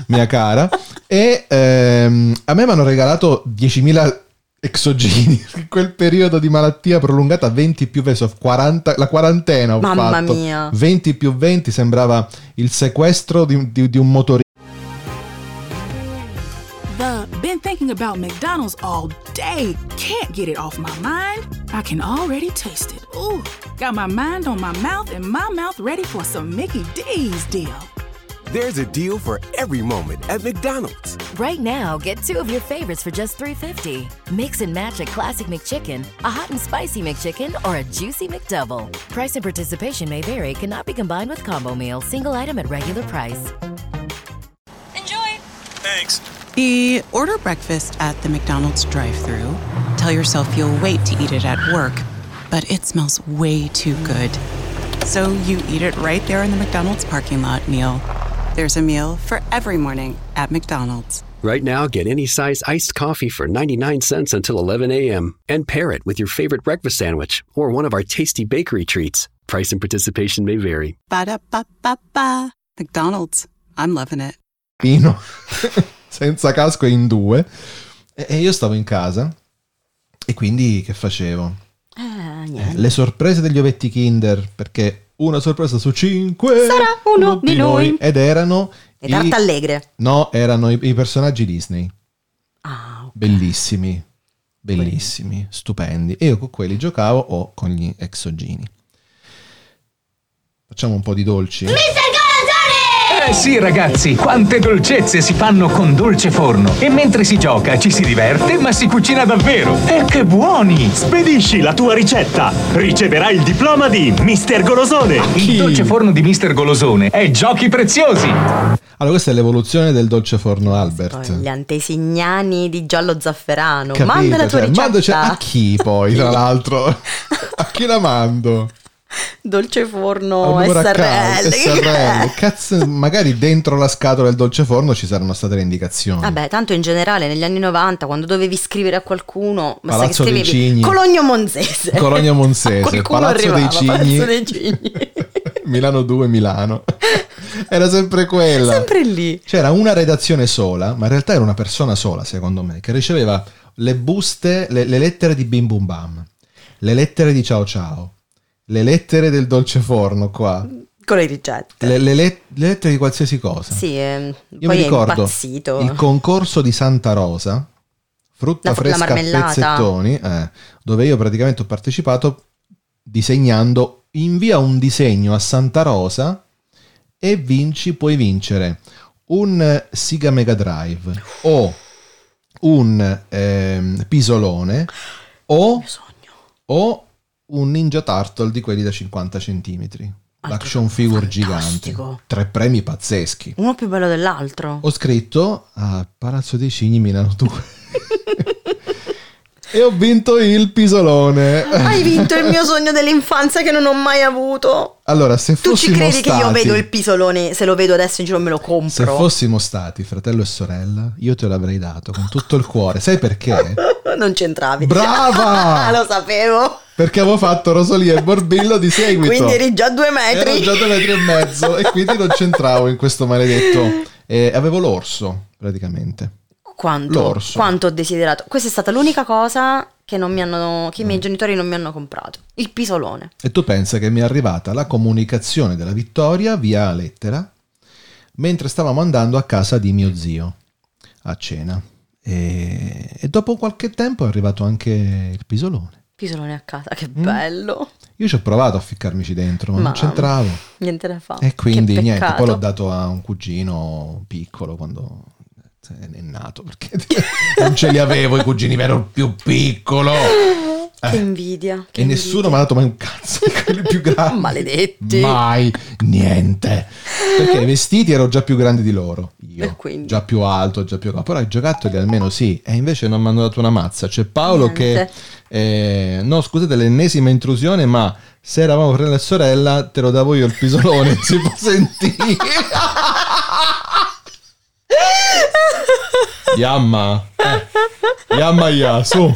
mia cara. E ehm, a me mi hanno regalato 10.000 exogeni. Quel periodo di malattia prolungata, 20 più 20, 40, la quarantena ho Mamma fatto. mia. 20 più 20 sembrava il sequestro di, di- di un motorino. The been thinking about McDonald's all day. Can't get it off my mind. I can already taste it. Ooh, got my mind on my mouth and my mouth ready for some Mickey D's deal. There's a deal for every moment at McDonald's. Right now, get two of your favorites for just $3.50. Mix and match a classic McChicken, a hot and spicy McChicken, or a juicy McDouble. Price and participation may vary, cannot be combined with combo meal, single item at regular price. Enjoy! Thanks. The order breakfast at the McDonald's drive through Tell yourself you'll wait to eat it at work, but it smells way too good. So you eat it right there in the McDonald's parking lot meal. There's a meal for every morning at McDonald's. Right now, get any size iced coffee for 99 cents until 11 a.m. and pair it with your favorite breakfast sandwich or one of our tasty bakery treats. Price and participation may vary. Ba-da-ba-ba-ba. McDonald's. I'm loving it. Pino, senza casco in due. E, e io stavo in casa. E quindi che facevo? Ah, Eh, le sorprese degli ovetti Kinder, perché una sorpresa su cinque Sarà uno di noi. Ed erano Le i- tarte allegre. No, erano i, i personaggi Disney. Ah, Bellissimi, bellissimi, stupendi. E io con quelli giocavo o con gli exogini. Facciamo un po' di dolci. Galanzone! Eh sì ragazzi, quante dolcezze si fanno con Dolce Forno. E mentre si gioca ci si diverte, ma si cucina davvero. E che buoni! Spedisci la tua ricetta. Riceverai il diploma di Mister Golosone. Il Dolce Forno di Mister Golosone è giochi preziosi. Allora, questa è l'evoluzione del dolce forno Albert. Gli antesignani di giallo zafferano. Capito? Manda la tua Cioè, ricetta. cioè, a chi poi, tra l'altro? a chi la mando? Dolce forno SRL. SRL. Cazzo, magari dentro la scatola del dolce forno ci saranno state le indicazioni. Vabbè, tanto in generale negli anni 90 quando dovevi scrivere a qualcuno, basta Palazzo dei Cigni. Cologno Monzese. Cologno Monzese, Palazzo dei Cigni. Palazzo dei Cigni. Milano 2, Milano. Era sempre quella. Sempre lì. C'era una redazione sola, ma in realtà era una persona sola, secondo me, che riceveva le buste, le, le lettere di Bim Bum Bam, le lettere di Ciao Ciao, le lettere del dolce forno qua, Con le ricette. le, le let- le lettere di qualsiasi cosa. Sì, eh, Io poi mi è ricordo il concorso di Santa Rosa, frutta La fr- la fresca a pezzettoni, eh, dove io praticamente ho partecipato disegnando, invia un disegno a Santa Rosa e vinci, puoi vincere un eh, Sega Mega Drive o un ehm, pisolone o, o un Ninja Turtle di quelli da 50 centimetri. L'action figure gigante. Tre premi pazzeschi. Uno più bello dell'altro. Ho scritto a Palazzo dei Cigni Milano 2. e ho vinto il pisolone. Hai vinto il mio sogno dell'infanzia che non ho mai avuto. Allora, se Tu ci fossimo credi che io stati- vedo il pisolone, se lo vedo adesso in giro me lo compro? Se fossimo stati fratello e sorella, io te l'avrei dato con tutto il cuore. Sai perché? Non c'entravi. Brava! lo sapevo. Perché avevo fatto Rosalia e Borbillo di seguito. Quindi eri già due metri. Ero già due metri e mezzo e quindi non c'entravo in questo maledetto. E avevo l'orso, praticamente. Quanto, L'orso. quanto ho desiderato. Questa è stata l'unica cosa che, non mi hanno, che i miei genitori non mi hanno comprato. Il pisolone. E tu pensa che mi è arrivata la comunicazione della vittoria via lettera mentre stavamo andando a casa di mio zio a cena. E, e dopo qualche tempo è arrivato anche il pisolone. Pisolone a casa, che Mm. bello. Io ci ho provato a ficcarmici dentro, ma, Ma- non c'entravo. Niente da fare. E quindi niente, poi l'ho dato a un cugino piccolo quando è nato, perché non ce li avevo i cugini, ero più piccolo. Che Eh. invidia. che E nessuno mi ha dato mai un cazzo di quelli più grandi. Maledetti. Mai, niente. Perché i vestiti ero già più grandi di loro. Io, già più alto, già più... Però i giocattoli almeno sì. E invece non mi hanno dato una mazza. C'è Paolo Niente. che... eh, no, scusate l'ennesima intrusione, ma se eravamo fratello e sorella te lo davo io il pisolone, si può sentire. Yamma. Eh. Yamma ya, su.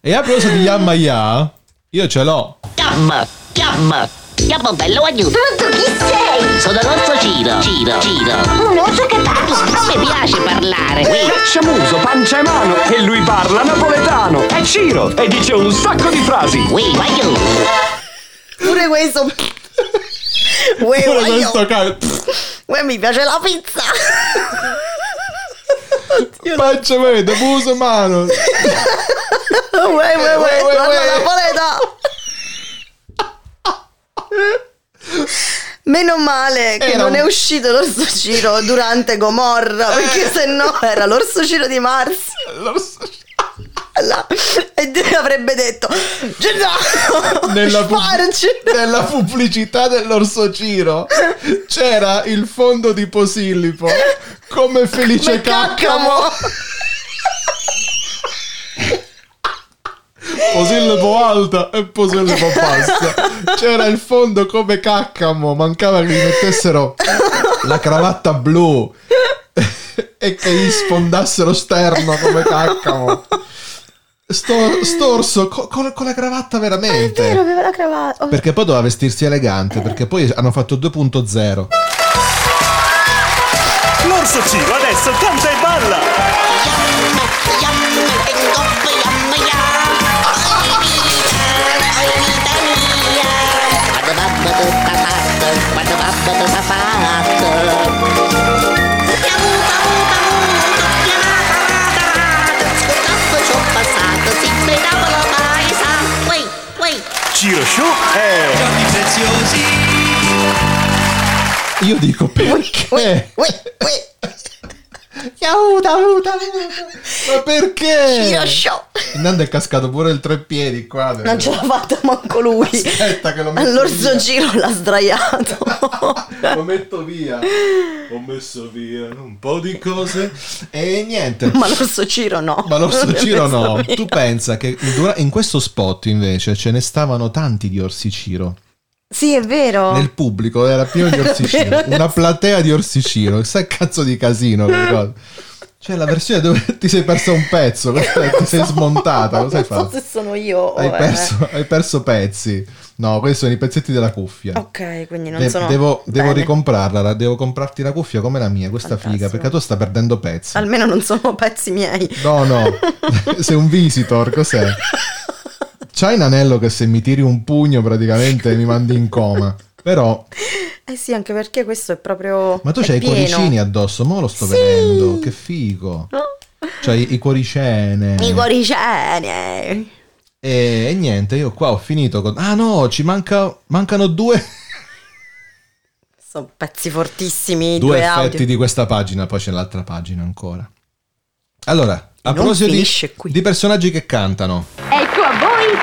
E a proposito di Yamma ya, io ce l'ho. Chiamma, chiamma, chiamma bello aiuto. Tu chi sei? Sono l'orso Ciro, Ciro, Ciro. Un orso che parla. Mi piace parlare. C'è muso, pancia e mano e lui parla napoletano. È Ciro e dice un sacco di frasi. Ui, aiuto. Pure questo. Uè, Pure questo ca- Uè, mi piace la pizza. Pancia vede, muso mano. Uè, uè, uè, Uè, uè, uè. napoletano. Meno male che Era non è uscito l'orso Ciro durante Gomorra, perché se no era l'orso Ciro di Mars. Là, E Dio avrebbe detto Gennaro, Nella, pu- sparci. nella pubblicità dell'Orso Ciro c'era il fondo di Posillipo come Felice Come Caccamo. Caccamo. Posillipo alta e Posillipo bassa. C'era il fondo come Caccamo, mancava che gli mettessero la cravatta blu e che gli sfondasse lo sterno come Caccamo. Sto, storso co- con, con la cravatta veramente. Vero, aveva la cravatta. Oh, Perché poi doveva vestirsi elegante, perché poi hanno fatto 2.0. L'orso Ciro adesso canta e balla. Ciro Show è... Io dico perché? Aiuta, aiuta, aiuta. Ma perché? Ciro show. Nando è cascato pure il tre piedi qua. Non ce l'ha fatta manco lui. Aspetta che lo metto All'orso via. Ciro l'ha sdraiato. Lo metto via. Ho messo via un po' di cose e niente. Ma l'orso Ciro no. Ma l'orso messo no. via. Tu pensa che in questo spot invece ce ne stavano tanti di orsi Ciro. Sì, è vero. Nel pubblico era pieno di Era orsi Ciro. vero. Una platea di orsi Ciro. Sai cazzo di casino. cosa. Cioè la versione dove ti sei perso un pezzo, ti sei smontata, cosa hai Non so fatto? se sono io. Hai perso, hai perso pezzi. No, questi sono i pezzetti della cuffia. Ok, quindi non De- sono. devo, devo ricomprarla, la- devo comprarti la cuffia come la mia, questa figa, perché tu sta perdendo pezzi. Almeno non sono pezzi miei. No, no, sei un visitor, cos'è? C'hai un anello che se mi tiri un pugno praticamente mi mandi in coma. Però, Eh sì, anche perché questo è proprio. ma tu c'hai i pieno. cuoricini addosso, mo lo sto Sì. vedendo, che figo. C'hai i cuoricene. I cuoricene. E, e niente, io qua ho finito con... Ah no, ci manca, mancano due, Sono pezzi fortissimi. due Due, effetti audio. di questa pagina, poi c'è l'altra pagina ancora. Allora, a proposito di, di personaggi che cantano. Voi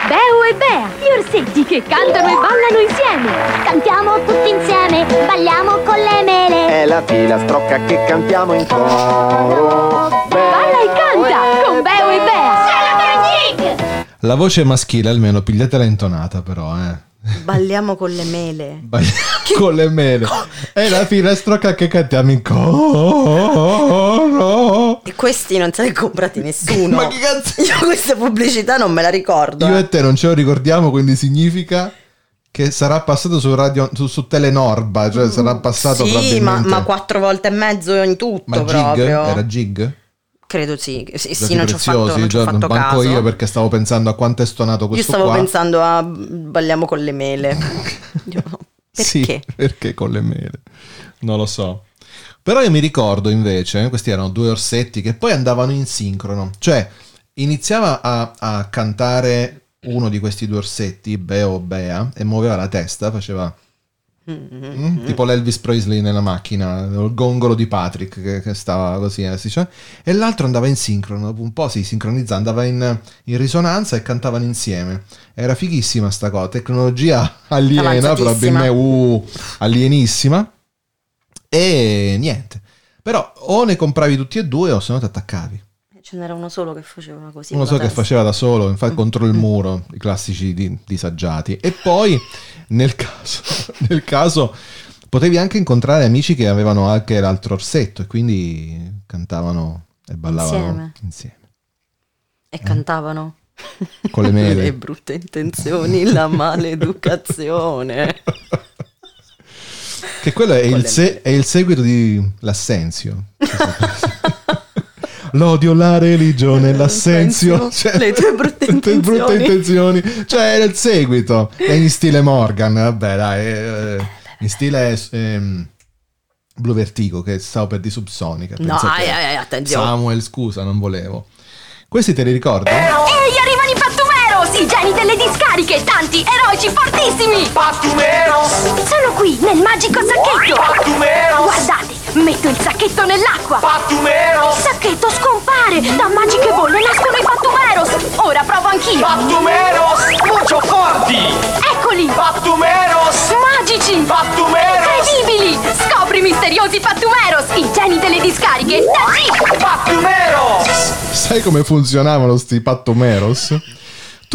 Beo e Bea, gli orsetti che cantano e ballano insieme. Cantiamo tutti insieme, balliamo con le mele. È la fila strocca che cantiamo in coro. Balla e canta con Beo e Bea. La voce maschile almeno pigliatela intonata però, eh. Balliamo con le mele. Sbagliamo con le mele. È la finestrocca che cantiamo in coro. E questi non se li ha comprati nessuno. Ma che cazzo? Io questa pubblicità non me la ricordo. Io eh. e te non ce lo ricordiamo, quindi significa che sarà passato su, radio, su, su Telenorba, cioè sarà passato Sì, ma, probabilmente... ma quattro volte e mezzo in tutto Ma Gig? proprio. Era Gig? Credo sì. Sì, sì, non ci ho fatto, non ci ho già- fatto manco caso. io perché stavo pensando a quanto è stonato Io questo stavo qua. pensando a balliamo con le mele. Io, Sì, perché? perché con le mele? Non lo so. Però io mi ricordo invece, questi erano due orsetti che poi andavano in sincrono. Cioè, iniziava a, a cantare uno di questi due orsetti, Bea o Bea, e muoveva la testa, faceva... mm, tipo l'Elvis Presley nella macchina, il gongolo di Patrick che, che stava così, eh, dice. e l'altro andava in sincrono, dopo un po' si sincronizzava, andava in, in risonanza e cantavano insieme. Era fighissima sta cosa, tecnologia aliena, probabilmente uh, alienissima. E niente. Però o ne compravi tutti e due o se no ti attaccavi. Ce n'era uno solo che faceva così. Uno con so la che testa. faceva da solo, infatti contro il muro, i classici di- disagiati. E poi nel caso, nel caso potevi anche incontrare amici che avevano anche l'altro orsetto e quindi cantavano e ballavano Insieme. insieme. E cantavano. Con le mele. Le brutte intenzioni, la maleducazione. Che quello è il, le se- è il seguito di L'Assenzio. L'odio, la religione, l'assenzio. Cioè, le tue brutte le intenzioni. brutte intenzioni. Cioè, era il seguito. È in stile Morgan, vabbè, dai. eh, in stile ehm, Blue Vertigo, che stavo per di Subsonica. No, ai, ai, attenzione. Samuel, scusa, non volevo. Questi te li ricordi? Ehi, arrivano i Pattumeros, i geni delle discariche, tanti eroici fortissimi! Pattumeros! Sono qui, nel magico sacchetto! Pattumeros! Guardate, metto il sacchetto nell'acqua! Pattumeros! Il sacchetto scompare! Da magiche bolle nascono i Pattumeros! Ora provo anch'io! Pattumeros! Mucho forti! Eccoli! Pattumeros! Magici! Pattumeros! Incredibili! Scopri i misteriosi Pattumeros, i geni delle discariche, da G! Pattumeros! Sai come funzionavano sti pattomeros?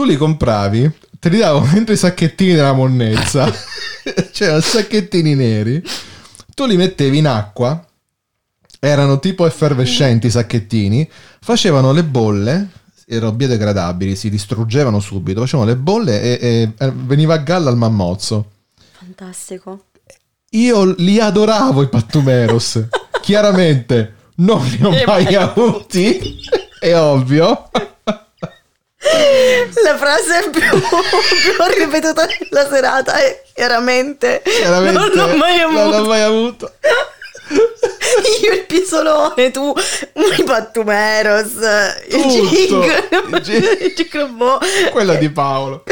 Tu li compravi, te li davo dentro i sacchettini della monnezza. C'erano sacchettini neri. Tu li mettevi in acqua. Erano tipo effervescenti i sacchettini. Facevano le bolle. Erano biodegradabili, si distruggevano subito. Facevano le bolle e, e- veniva a galla il mammozzo. Fantastico. Io li adoravo i pattumeros. Chiaramente non li ho E mai mai avuti. È ovvio. La frase più, più ripetuta nella serata è chiaramente, Chiaramente non l'ho mai non avuto. l'ho mai avuto. Io il pisolone, tu i pattumeros, il Tutto. gig, il gig robot. Quella di Paolo.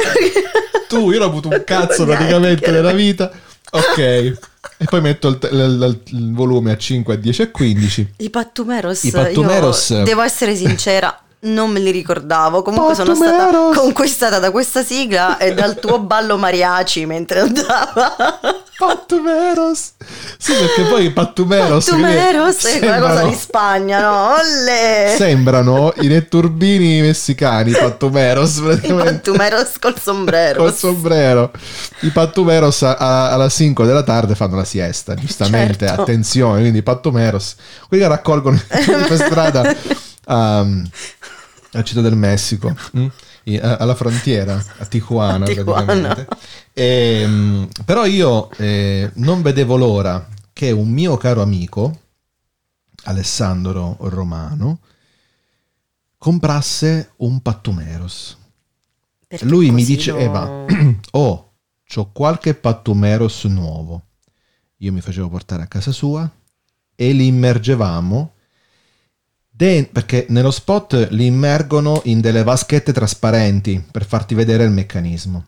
Tu, io non ho avuto un cazzo praticamente nella vita. Ok. e poi metto il, il- il volume a 5, a 10 e 15. I Pattumeros, I Pattumeros. devo essere sincera, non me li ricordavo. Comunque sono stata Pattumeros. conquistata da questa sigla e dal tuo ballo mariachi mentre andava. Pattumeros. Sì, perché poi i Pattumeros... Pattumeros è una cosa sembrano- di Spagna, no? Olle! Sembrano i netturbini messicani, Pattumeros, I. Pattumeros col sombrero. Col sombrero. I Pattumeros alla 5 della tarde fanno la siesta, giustamente, Certo. attenzione, quindi Pattumeros, quelli che raccolgono per strada um, al Città del Messico, mm? A- alla frontiera, a Tijuana, A Tijuana. praticamente. Ehm, però io eh, non vedevo l'ora che un mio caro amico, Alessandro Romano, comprasse un Pattumeros. Perché Lui mi diceva, lo- oh, c'ho qualche Pattumeros nuovo. Io mi facevo portare a casa sua e li immergevamo de- perché nello spot li immergono in delle vaschette trasparenti per farti vedere il meccanismo.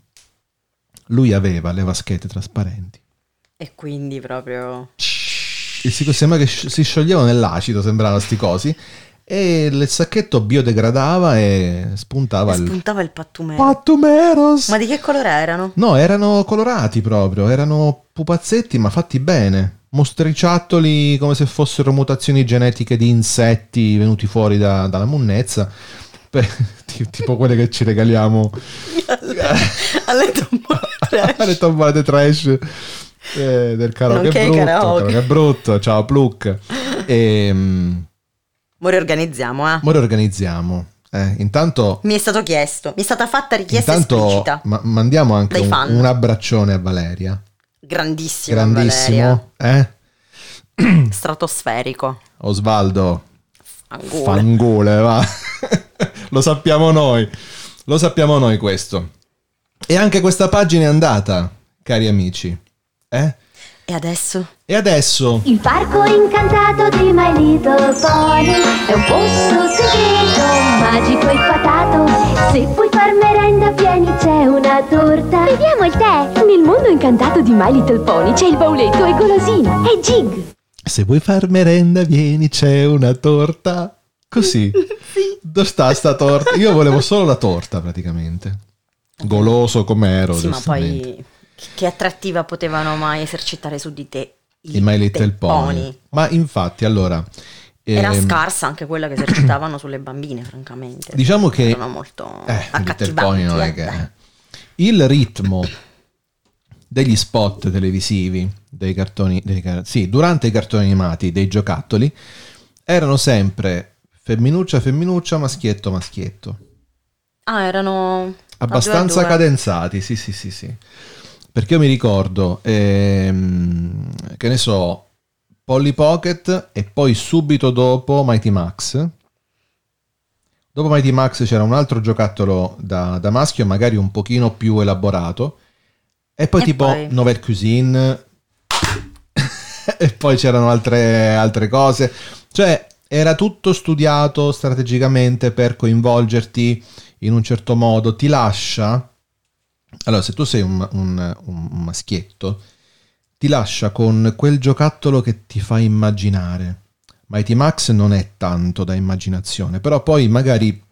Lui aveva le vaschette trasparenti. E quindi proprio... E si, sembra che si scioglievano nell'acido, sembravano sti cosi. E il sacchetto biodegradava e spuntava il... Spuntava il pattumero. Pattumeros! Ma di che colore erano? No, erano colorati proprio, erano pupazzetti ma fatti bene. Mostriciattoli come se fossero mutazioni genetiche di insetti venuti fuori da- dalla munnezza. Tipo quelle che ci regaliamo Alle alle tombolate trash eh, del caro che è brutto, karaoke. caro che è brutto, ciao Pluk. E Mo riorganizziamo, eh. ora organizziamo. Eh, intanto Mi è stato chiesto, mi è stata fatta richiesta intanto esplicita. ma- mandiamo anche un, un abbraccione a Valeria. Grandissimo, Valeria. Grandissimo, eh? Stratosferico. Osvaldo Fangule. Fangule, va. Lo sappiamo noi. Lo sappiamo noi questo. E anche questa pagina è andata, cari amici. Eh? E adesso? E adesso Il parco incantato di My Little Pony è un posto segreto, magico e fatato. Se vuoi far merenda, vieni, c'è una torta. Beviamo il tè. Nel mondo incantato di My Little Pony c'è il bauletto e golosina. E Jig. se vuoi far merenda, vieni, c'è una torta. Così. Dove sta sta torta? Io volevo solo la torta, praticamente. Goloso com'ero. Sì, ma poi che attrattiva potevano mai esercitare su di te I My Little Pony. Ma infatti, allora... Era ehm, scarsa anche quella che esercitavano sulle bambine, francamente. Diciamo che Erano molto eh, accattivanti. Pony non è eh. che il ritmo degli spot televisivi dei cartoni dei car- sì, durante i cartoni animati dei giocattoli erano sempre femminuccia femminuccia maschietto maschietto Ah, erano... abbastanza due due. cadenzati sì sì sì sì perché io mi ricordo ehm, che ne so Polly Pocket e poi subito dopo Mighty Max Dopo Mighty Max c'era un altro giocattolo da, da maschio, magari un pochino più elaborato. E poi E tipo poi? Nouvelle Cuisine. e poi c'erano altre, altre cose. Cioè, era tutto studiato strategicamente per coinvolgerti in un certo modo. Ti lascia... Allora, se tu sei un, un- un maschietto, ti lascia con quel giocattolo che ti fa immaginare. Mighty Max non è tanto da immaginazione, però poi magari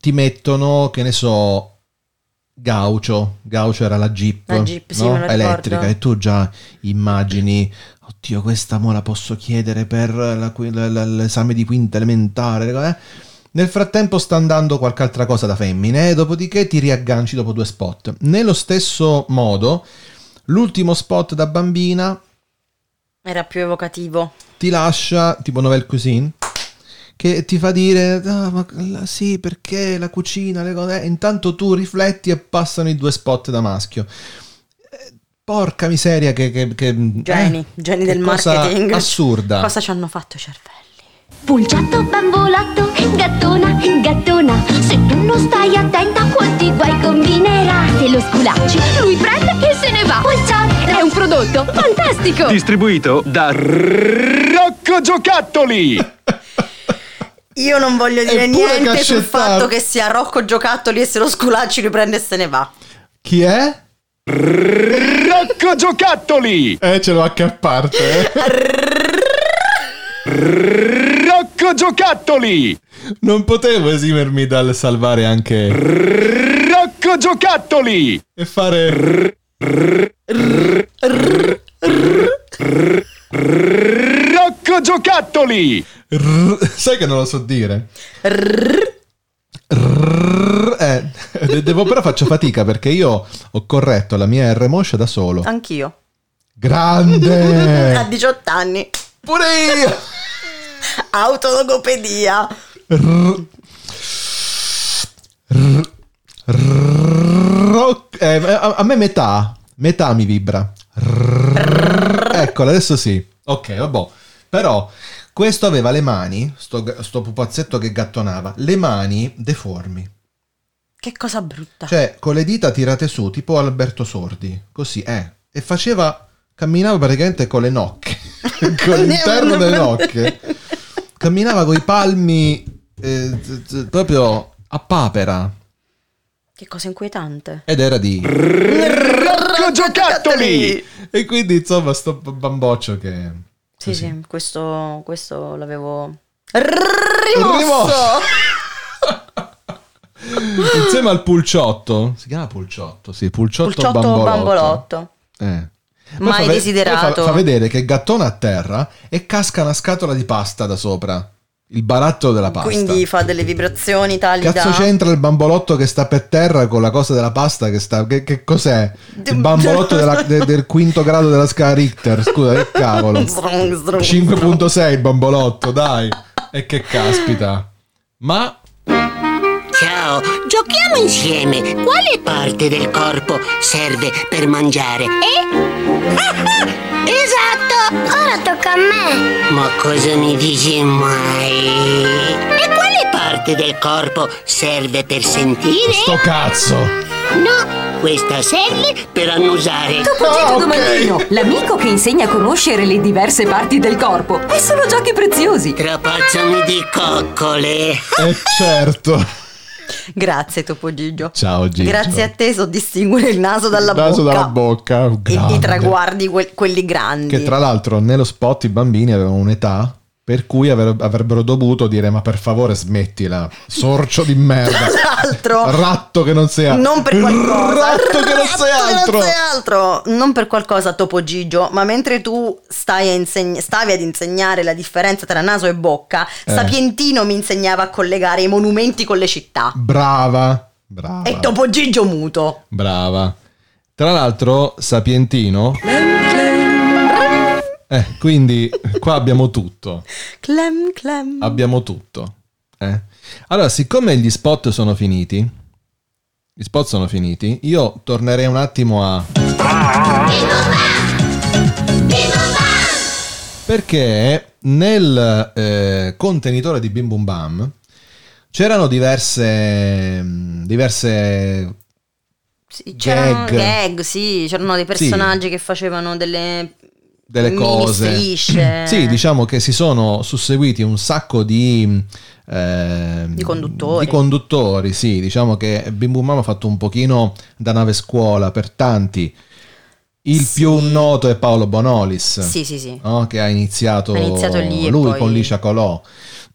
ti mettono, che ne so, Gaucho. Gaucho era la Jeep, La Jeep, sì, no? ricordo. elettrica, e tu già immagini, oddio, questa mo la posso chiedere per la- la- l'esame di quinta elementare. eh? Nel frattempo sta andando qualche altra cosa da femmine, e dopodiché ti riagganci dopo due spot. Nello stesso modo, l'ultimo spot da bambina Era più evocativo. ti lascia, tipo Nouvelle Cuisine, che ti fa dire, "Ah, ma la- sì, perché la cucina, le cose, eh", intanto tu rifletti e passano i due spot da maschio. Eh, Porca miseria che... che, che Geni, eh, geni che del cosa marketing. Assurda. Cosa ci hanno fatto i cervelli? Pulciotto, bambolotto, gattona, gattona. Se tu non stai attenta, quanti guai combinerà. Se lo sculacci, lui prende e se ne va. Pulciotto È un prodotto fantastico! Distribuito da Rocco Giocattoli. Io non voglio dire niente sul fatto che sia Rocco Giocattoli e se lo sculacci riprende e se ne va. Chi è? Rocco giocattoli! Eh, ce l'ho anche a parte. eh. Rocco giocattoli! Non potevo esimermi dal salvare anche Rocco giocattoli! e fare Rocco giocattoli! Sai che non lo so dire? Eh, de- devo però faccio fatica perché io ho corretto la mia R moscia da solo. Anch'io. Grande! A 18 anni. Pure io! Autologopedia. R- eh, a, a me metà, metà mi vibra. Eccola, adesso sì. Ok, vabbè. Però questo aveva le mani, sto, sto pupazzetto che gattonava, le mani deformi. Che cosa brutta. Cioè, con le dita tirate su, tipo Alberto Sordi. Così, eh. E faceva, camminava praticamente con le nocche. con l'interno delle nocche. Camminava con i palmi eh, z- z- proprio a papera. Che cosa inquietante. Ed era di... Rocco giocattoli! E quindi, insomma, sto bamboccio che... Sì, sì, questo, questo l'avevo Rimosso! rimosso. Insieme al pulciotto. Si chiama pulciotto, sì. Pulciotto, Pulciotto bambolotto. bambolotto. Eh. Poi Mai fa desiderato. Fa, fa vedere che gattona a terra e casca una scatola di pasta da sopra. Il barattolo della pasta. Quindi fa delle vibrazioni tali Cazzo da... c'entra il bambolotto che sta per terra con la cosa della pasta che sta... Che, che cos'è? Il bambolotto della- de- del quinto grado della scala Richter. Scusa, che cavolo. Strong, strong, 5.6 il bambolotto, dai. E che caspita. Ma Ciao, giochiamo insieme. Quale parte del corpo serve per mangiare? Eh? esatto! Ora tocca a me. Ma cosa mi dici mai? E quale parte del corpo serve per sentire? sto cazzo. No, questa serve per annusare. Topo Gigio Domandino, l'amico che insegna a conoscere le diverse parti del corpo. E sono giochi preziosi. Trapazzami di coccole. Eh certo. Grazie Topo Gigio. Ciao Gigio. Grazie a te so distinguere il naso dalla Naso bocca. dalla bocca. E grande. i traguardi que- quelli grandi. Che tra l'altro nello spot i bambini avevano un'età per cui avre- avrebbero dovuto dire ma per favore smettila, sorcio di merda. Tra l'altro, Ratto che non sia non per qualcosa. Ratto che non sei altro. non sei altro. Non per qualcosa, Topo Gigio, ma mentre tu stai a insegn- stavi ad insegnare la differenza tra naso e bocca, Eh. Sapientino mi insegnava a collegare i monumenti con le città. Brava. Brava. E Topo Gigio muto. Brava. Tra l'altro Sapientino Eh, quindi qua abbiamo tutto. Clem clem. Abbiamo tutto. Eh. Allora, siccome gli spot sono finiti, gli spot sono finiti, io tornerei un attimo a... Perché nel eh, contenitore di Bim Bum Bam c'erano diverse... mm, diverse Sì, c'erano Gag. gag, sì, c'erano dei personaggi che facevano delle delle cose. strisce. Sì, diciamo che si sono susseguiti un sacco di... eh, Di conduttori. Di conduttori, sì. Diciamo che Bim Bum Bam ha fatto un pochino da nave scuola per tanti. Il più noto è Paolo Bonolis. Sì, sì, sì. no? Che ha iniziato, Ha iniziato lì lui poi- con Licia Colò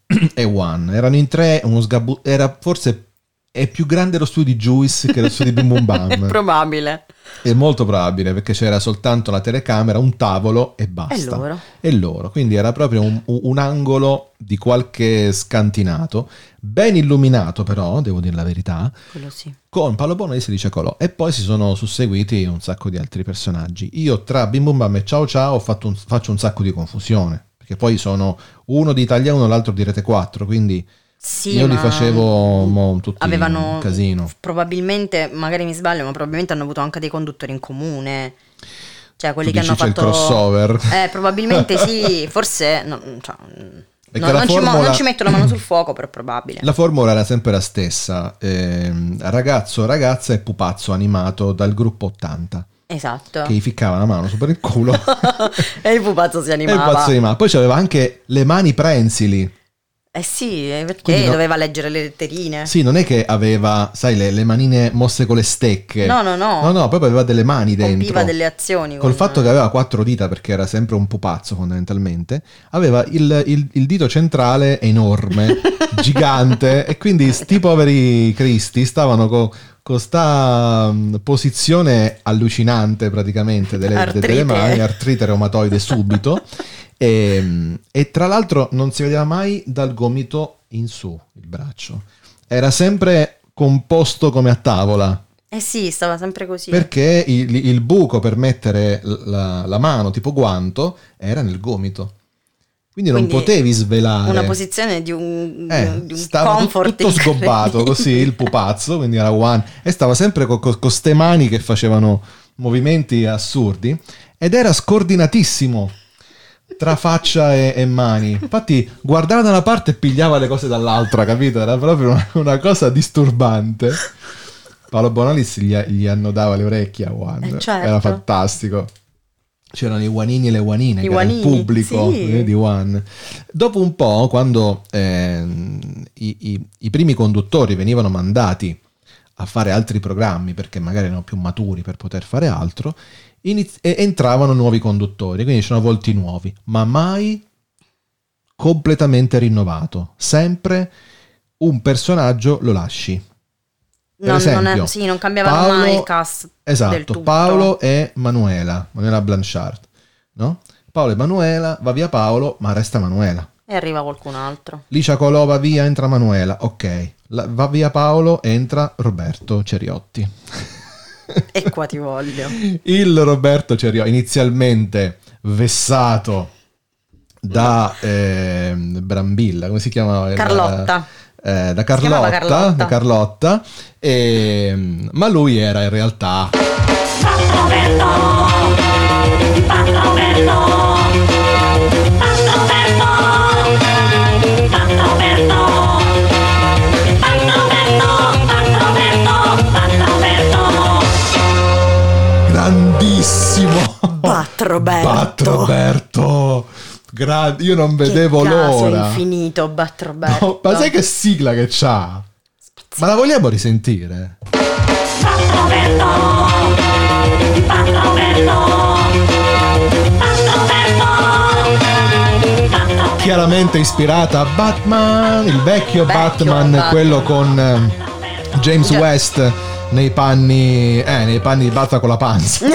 e One. Erano in tre, uno sgabu- era forse è più grande lo studio di Juice che lo studio di Bim Bum Bam. Probabile. È molto probabile perché c'era soltanto la telecamera, un tavolo e basta. E loro. E loro. Quindi era proprio un, un angolo di qualche scantinato, ben illuminato però, devo dire la verità, Quello sì. con Paolo Bono e Silice Colò. E poi si sono susseguiti un sacco di altri personaggi. Io tra Bim Bum Bam e Ciao Ciao ho fatto un- faccio un sacco di confusione. Perché poi sono uno di Italia 1 l'altro di Rete 4, quindi Sì, io li facevo mo, tutti avevano un casino. probabilmente, magari mi sbaglio, ma probabilmente hanno avuto anche dei conduttori in comune. Cioè quelli Tu che hanno c'è il fatto crossover? Eh, probabilmente sì, forse no, cioè, no, non, ci, formula- non ci metto la mano sul fuoco, però è probabile. La formula era sempre la stessa, ehm, ragazzo, ragazza e pupazzo animato dal gruppo 80, Esatto. che gli ficcava la mano sopra il culo e il pupazzo si e il animava. pupazzo animava. Poi c'aveva anche le mani prensili, Eh sì, eh, perché no- doveva leggere le letterine. Sì, non è che aveva, sai, le, le manine mosse con le stecche. No, no, no. No, no, proprio aveva delle mani dentro. Compiva delle azioni. Col fatto che aveva quattro dita, perché era sempre un pupazzo fondamentalmente, aveva il, il- il dito centrale enorme, gigante, e quindi sti poveri cristi stavano con questa posizione allucinante praticamente delle, Artrite. delle mani, artrite reumatoide subito, e, e tra l'altro non si vedeva mai dal gomito in su il braccio, era sempre composto come a tavola. Eh sì, stava sempre così. Perché il, il buco per mettere la, la mano tipo guanto era nel gomito. Quindi, non Quindi potevi svelare. Una posizione di un, Eh, di un stava comfort tutto sgobbato così il pupazzo, quindi era one. E stava sempre con queste mani che facevano movimenti assurdi. Ed era scordinatissimo tra faccia e, e mani. Infatti, guardava da una parte e pigliava le cose dall'altra, capito? Era proprio una, una cosa disturbante. Paolo Bonalis gli, gli annodava le orecchie a Juan. Eh, certo. Era fantastico. C'erano i guanini e le guanine, I che era il guanini, pubblico sì. eh, di One. Dopo un po', quando ehm, i, i- i primi conduttori venivano mandati a fare altri programmi, perché magari erano più maturi per poter fare altro, iniz- entravano nuovi conduttori, quindi c'erano volti nuovi, ma mai completamente rinnovato. Sempre un personaggio lo lasci. Per Non- non è- esempio, sì, non cambiavano Paolo- mai il cast Esatto. Paolo e Manuela, Manuela Blanchard, no? Paolo e Manuela, va via Paolo, ma resta Manuela. E arriva qualcun altro. Licia Colò va via, entra Manuela, ok. La- va via Paolo, entra Roberto Ceriotti. E qua ti voglio. Il Roberto Ceriotti, inizialmente vessato da ehm, Brambilla, come si chiamava? Carlotta. eh, da Carlotta, Carlotta. da Carlotta, ehm, ma lui era in realtà Roberto. Bat Roberto Gra- io non vedevo che caso l'ora infinito, Bat Roberto. No, ma sai che sigla che c'ha? Ma la vogliamo risentire? Chiaramente ispirata a Batman, il vecchio, Batman, Batman. quello con ehm, James Già. West nei panni, eh, nei panni di Batman con la panza.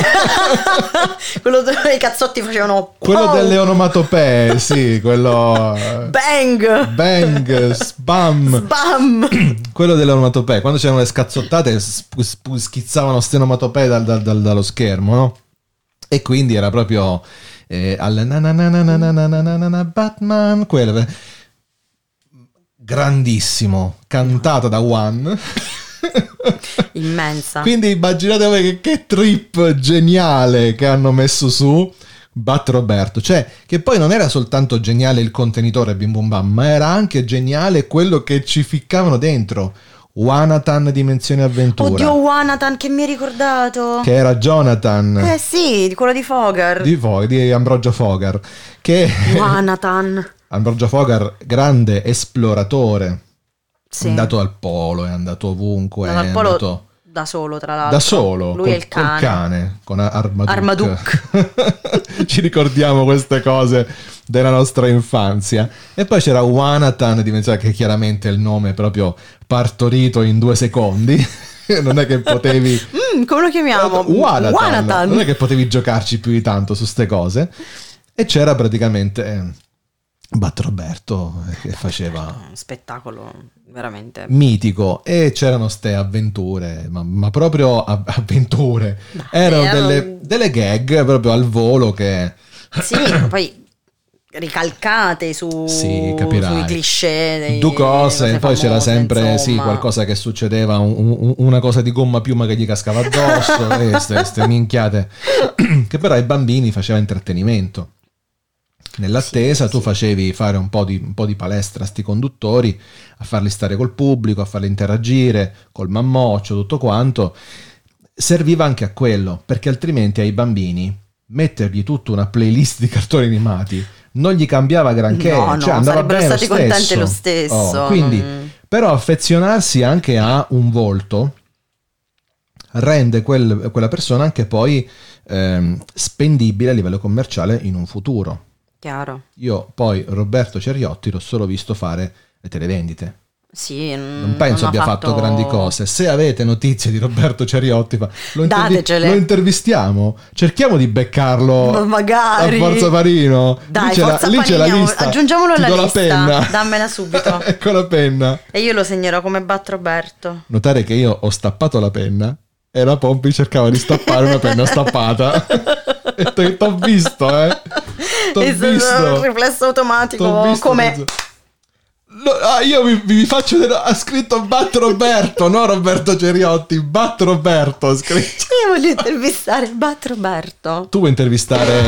Quello dove i cazzotti facevano quello pow, delle onomatopee, sì, quello eh, bang, bang, spam. bam. quello delle onomatopee, quando c'erano le scazzottate sp- sp- schizzavano ste onomatopee dal- dal- dal- dallo schermo, no? E quindi era proprio eh, al na na na na na na na na na Batman, quello grandissimo, cantata da One. Immensa. Quindi immaginate voi che, che trip geniale che hanno messo su Bat Roberto. Cioè, che poi non era soltanto geniale il contenitore Bim Bum Bam, ma era anche geniale quello che ci ficcavano dentro. Wanatan Dimensione Avventura. Oddio, Wanatan, che mi hai ricordato. Che era Jonathan Eh sì, quello di Fogar. di, Fo- di Ambrogio Fogar. Che Wanatan. Ambrogio Fogar, grande esploratore. Sì. È andato al polo, è andato ovunque. Andato al è polo andato- da solo, tra l'altro. Da solo, Lui col, e il cane. cane, con Armaduke. Armaduke. Ci ricordiamo queste cose della nostra infanzia. E poi c'era Wanatan, che chiaramente è il nome proprio partorito in due secondi. non è che potevi... Mm, come lo chiamiamo? Wanatan. Wanatan. Non è che potevi giocarci più di tanto su ste cose. E c'era praticamente eh, Bat Roberto eh, che faceva Un spettacolo veramente. mitico e c'erano ste avventure, ma, ma proprio avventure. Erano erano- delle, delle gag proprio al volo che... Sì, poi ricalcate su, Sì, sui cliché. dei- Due cose, poi c'era famose, sempre sì, qualcosa che succedeva, un- un- una cosa di gomma piuma che gli cascava addosso, e ste, ste minchiate, che però ai bambini faceva intrattenimento. Nell'attesa tu facevi fare un po, di, un po' di palestra a sti conduttori, a farli stare col pubblico, a farli interagire col mammoccio, tutto quanto. Serviva anche a quello, perché altrimenti ai bambini mettergli tutta una playlist di cartoni animati non gli cambiava granché, No, no, cioè andava sarebbero bene stati lo contenti lo stesso, Oh, quindi, non- però affezionarsi anche a un volto rende quel- quella persona anche poi ehm, spendibile a livello commerciale in un futuro. Chiaro. Io poi Roberto Ceriotti l'ho solo visto fare le televendite. Sì, Non penso ha abbia fatto... grandi cose. Se avete notizie di Roberto Ceriotti, lo, Datecele. lo intervistiamo. Cerchiamo di beccarlo Ma magari. a Forza Parino. Dai, lì c'è, la, lì c'è la lista. aggiungiamolo Ti alla do lista. la penna. Dammela subito. ecco la penna. e io lo segnerò come Bat Roberto. Notare che io ho stappato la penna e la Pompi cercava di stappare una penna stappata. t'ho visto, eh. T'ho È visto. un riflesso automatico come. No, ah, io vi, vi faccio vedere. Ha scritto Bat Roberto, no Roberto Ceriotti. Bat Roberto ha scritto. io voglio intervistare Bat Roberto. Tu vuoi intervistare.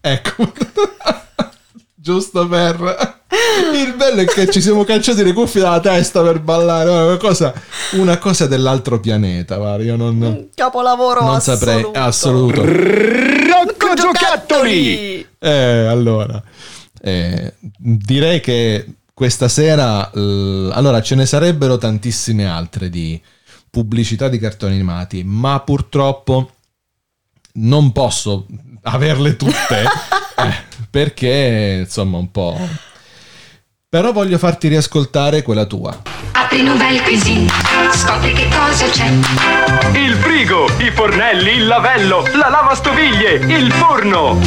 Ecco. Giusto per. Il bello è che ci siamo cacciati le cuffie dalla testa per ballare. Una cosa, una cosa dell'altro pianeta. Guarda, io non. Capolavoro Non assoluto. saprei. Assoluto. Rocco Giocattoli! Eh, allora, eh, direi che questa sera, eh, allora ce ne sarebbero tantissime altre di pubblicità di cartoni animati, ma purtroppo non posso averle tutte eh, perché insomma un po'. Però voglio farti riascoltare quella tua. Apri Nouvelle Cuisine, scopri che cosa c'è. Il frigo, i fornelli, il lavello, la lavastoviglie, il forno.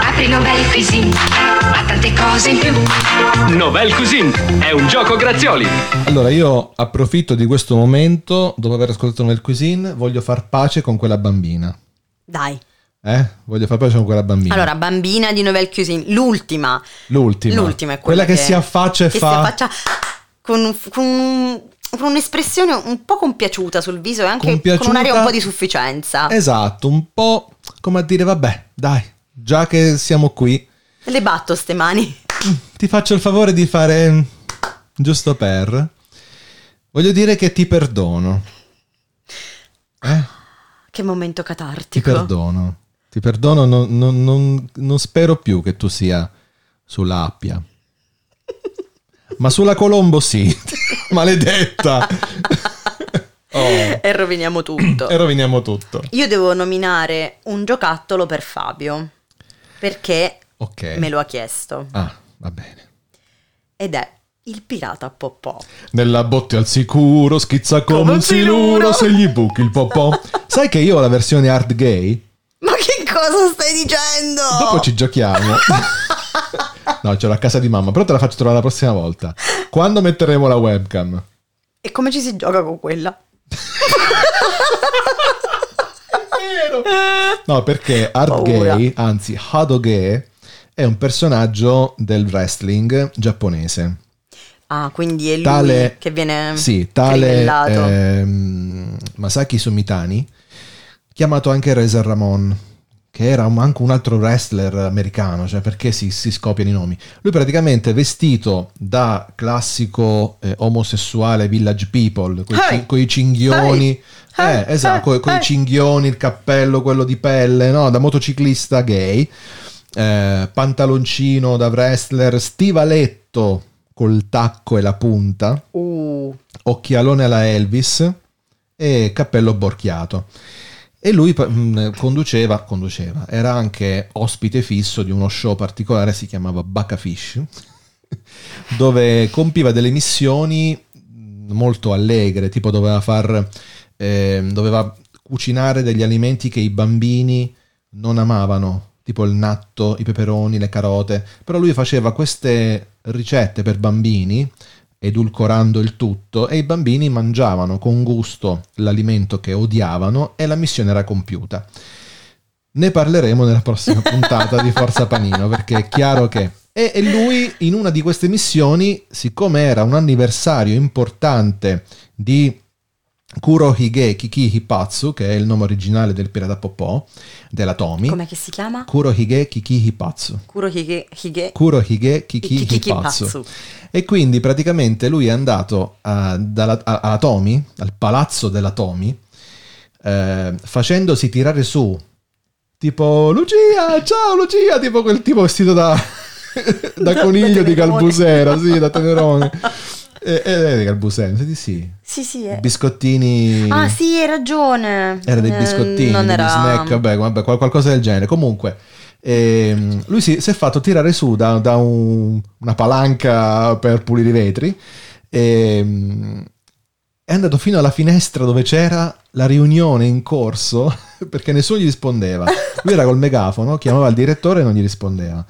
Apri Nouvelle Cuisine, ha tante cose in più. Novel Cuisine è un gioco grazioli. Allora, io approfitto di questo momento, dopo aver ascoltato nel cuisine, voglio far pace con quella bambina. Dai. Eh? Voglio far pace con quella bambina. Allora, bambina di Nouvelle Cuisine, l'ultima. L'ultima. L'ultima è quella, quella, che, si affaccia e che fa. si affaccia con, con- con un'espressione un po' compiaciuta sul viso e anche con un'aria un po' di sufficienza. Esatto, un po' come a dire, vabbè, dai, già che siamo qui, Le batto ste mani. ti faccio il favore di fare mm, giusto per. Voglio dire che ti perdono. Eh? Che momento Ti catartico. perdono. Ti perdono, non, non- non- non spero più che tu sia sulla Appia. Ma sulla Colombo sì. Maledetta. Oh, E roviniamo tutto. e roviniamo tutto. Io devo nominare un giocattolo per Fabio. Perché Ok. me lo ha chiesto. Ah, va bene. Ed è il pirata Popò. Nella botte al sicuro, schizza come, un siluro se gli buchi il popò. Sai che io ho la versione hard gay? Cosa stai dicendo? Dopo ci giochiamo. no, ce l'ho a casa di mamma, però te la faccio trovare la prossima volta. Quando metteremo la webcam? E come ci si gioca con quella? No, perché hard Paura. gay, anzi Hadoge, è un personaggio del wrestling giapponese. Ah, quindi è lui Tale- che viene Sì, tale ehm, Masaki Sumitani, chiamato anche Razor Ramon, che era anche un altro wrestler americano, cioè perché si, si scopiano i nomi. Lui praticamente vestito da classico eh, omosessuale village people, con Hey! i cinghioni, Hey! eh, esatto, Hey! con i cinghioni, il cappello, quello di pelle, no? da motociclista gay, eh, pantaloncino da wrestler, stivaletto col tacco e la punta, Uh, occhialone alla Elvis e cappello borchiato. E lui mh, conduceva, conduceva, era anche ospite fisso di uno show particolare, si chiamava Bacafish, dove compiva delle missioni mh, molto allegre, tipo doveva far, ehm, doveva cucinare degli alimenti che i bambini non amavano, tipo il natto, i peperoni, le carote, però lui faceva queste ricette per bambini edulcorando il tutto e i bambini mangiavano con gusto l'alimento che odiavano e la missione era compiuta. Ne parleremo nella prossima puntata di Forza Panino perché è chiaro che... E, lui in una di queste missioni, siccome era un anniversario importante di Kurohige Kiki Hipatsu, che è il nome originale del pirata Popò, della Tomi, com'è che si chiama? Kurohige Kiki Hipatsu. Kuro Hige, Hige Kurohige Kiki Kiki Hipatsu. Hipatsu. E quindi praticamente lui è andato a- dalla- a- alla Tomi, al palazzo della Tomi, eh, facendosi tirare su tipo Lucia, ciao Lucia, tipo quel tipo vestito da, da coniglio di Calbusera, sì, da Tenerone. E, e, di Calbusera, sì, sì. Sì, sì. eh. Biscottini. Ah, sì, hai ragione. Era dei Eh, biscottini, non era... snack, vabbè, vabbè, qual- qualcosa del genere. Comunque, ehm, lui si, si è fatto tirare su da, da un- una palanca per pulire i vetri. ehm, è andato fino alla finestra dove c'era la riunione in corso perché nessuno gli rispondeva. Lui era col megafono, chiamava il direttore e non gli rispondeva.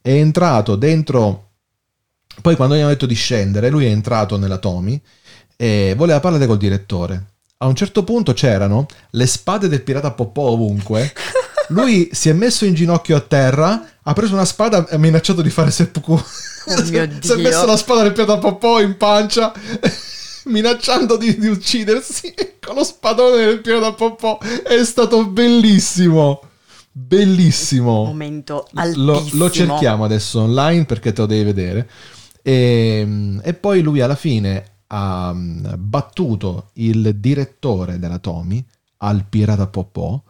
È entrato dentro. Poi, quando gli hanno detto di scendere, lui è entrato nella Tomi e voleva parlare col direttore. A un certo punto c'erano le spade del pirata Popò ovunque. Lui si è messo in ginocchio a terra, ha preso una spada e ha minacciato di fare seppuku. Oh mio si è Dio. messo la spada del pirata Popò in pancia, minacciando di, di uccidersi con lo spadone del pirata Popò. È stato bellissimo. Bellissimo. Momento Lo, altissimo. lo cerchiamo adesso online perché te lo devi vedere. E, e poi lui alla fine ha mm, battuto il direttore della Tomi al Pirata Popò,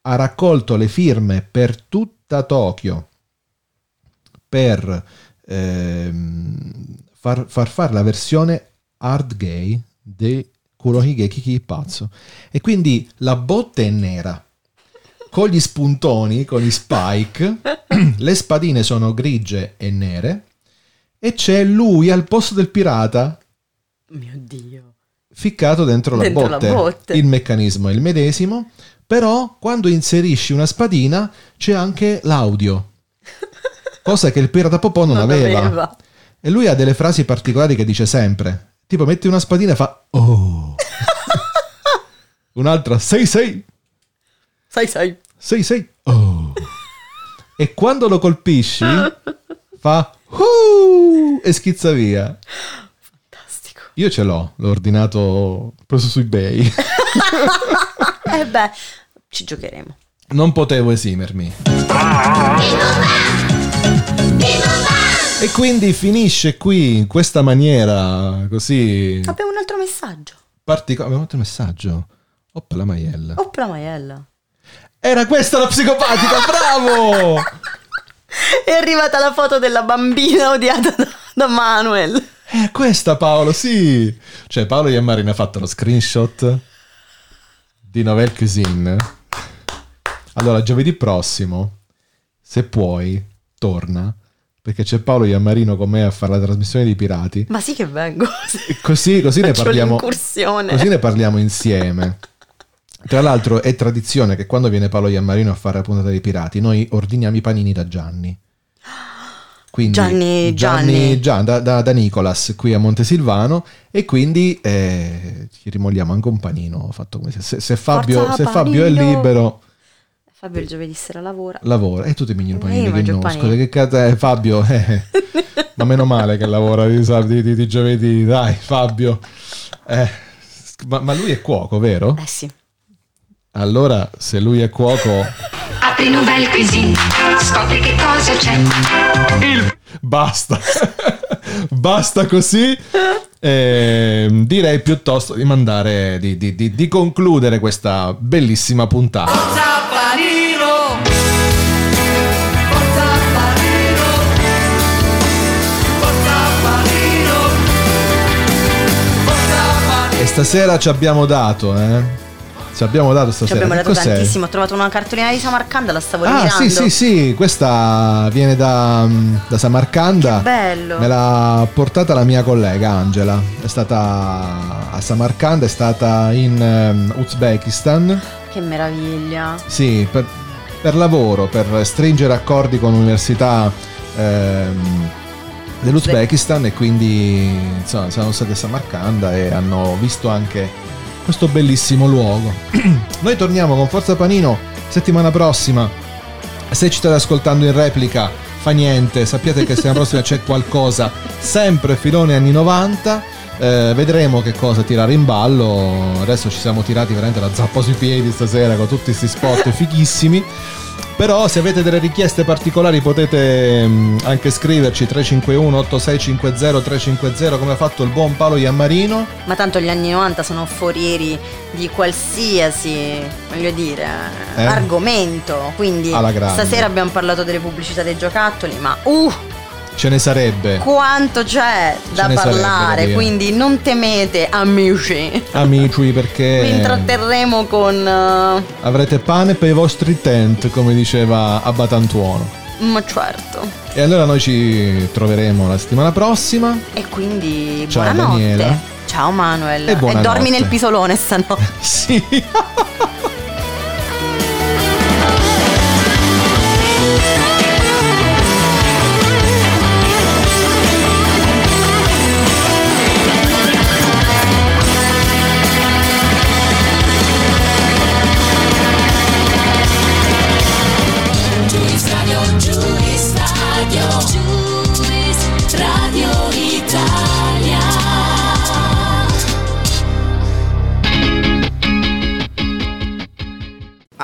ha raccolto le firme per tutta Tokyo per ehm, far, far fare la versione hard gay di Kurohige Kiki Pazzo. E quindi la botte è nera con gli spuntoni, con gli spike, le spadine sono grigie e nere e c'è lui al posto del pirata Mio Dio. ficcato dentro la, Dentro la botte. botte. Il meccanismo è il medesimo, però quando inserisci una spadina c'è anche l'audio, cosa che il pirata Popò non, Non aveva. aveva. E lui ha delle frasi particolari che dice sempre, tipo metti una spadina e fa oh. Un'altra sei sei. Sai, sai. Sei sei. Oh. E quando lo colpisci fa uh, e schizza via. Fantastico. Io ce l'ho, l'ho ordinato preso su eBay. Eh beh, ci giocheremo. Non potevo esimermi. E quindi finisce qui in questa maniera così Abbiamo un altro messaggio. particolare. Abbiamo un messaggio. Oppa la maiella. Opla maiella. Era questa la psicopatica, bravo! È arrivata la foto della bambina odiata da, da Manuel. È questa Paolo, sì. Cioè Paolo Iammarini ha fatto lo screenshot di Novel Cuisine. Allora, giovedì prossimo, se puoi, torna. Perché c'è Paolo Iammarino con me a fare la trasmissione dei pirati. Ma sì che vengo. Così, così ne parliamo. Così ne parliamo insieme. Tra l'altro è tradizione che quando viene Paolo Iammarino a fare la puntata dei pirati, noi ordiniamo i panini da Gianni. Quindi, Gianni- Gianni. Gian- da, da- da Nicolas qui a Montesilvano e quindi eh, ci rimolliamo anche un panino fatto come se, se- se Fabio, Forza, se Fabio è libero Fabio il giovedì sera lavora. lavora e tu ti mangi il Eh, panino che no scusa che cazzo è Fabio eh, ma meno male che lavora di, di, di- di giovedì dai Fabio Eh, ma, ma lui è cuoco vero? Eh sì. Allora se lui è cuoco Apri Nouvelle Cuisine, scopri che cosa c'è. basta. Basta così. Ehm, direi piuttosto di mandare di, di- di- di concludere questa bellissima puntata. E stasera ci abbiamo dato eh ci abbiamo dato Ci stasera abbiamo Che dato cos'è? tantissimo. Ho trovato una cartolina di Samarcanda, la stavo Ah, rimirando. sì, sì, sì, questa viene da, da Samarcanda. Che bello. Me l'ha portata la mia collega Angela. È stata a Samarcanda, è stata in ehm, Uzbekistan. Che meraviglia. Sì, per, per lavoro, per stringere accordi con università ehm, dell'Uzbekistan e quindi insomma, siamo stati a Samarcanda e hanno visto anche questo bellissimo luogo. Noi torniamo con Forza Panino settimana prossima. Se ci state ascoltando in replica, fa niente, sappiate che settimana prossima c'è qualcosa, sempre filone anni 90. eh, vedremo che cosa tirare in ballo. Adesso ci siamo tirati veramente la zappa sui piedi stasera con tutti questi spot fighissimi. Però se avete delle richieste particolari potete mm, anche scriverci 351 8650 350 come ha fatto il buon Paolo Iammarino. Ma tanto gli anni 90 sono forieri di qualsiasi, voglio dire, Eh? argomento. Quindi stasera abbiamo parlato delle pubblicità dei giocattoli, ma uh, Ce ne sarebbe. quanto c'è da sarebbe parlare. dire. quindi non temete, amici. Amici perché Vi intratterremo con... eh, avrete pane per i vostri tent come diceva Abbatantuono. ma certo. E allora noi ci troveremo la settimana prossima. E quindi Ciao, buonanotte. Daniela. Ciao Manuel. E buonanotte. dormi nel pisolone stanotte. sì.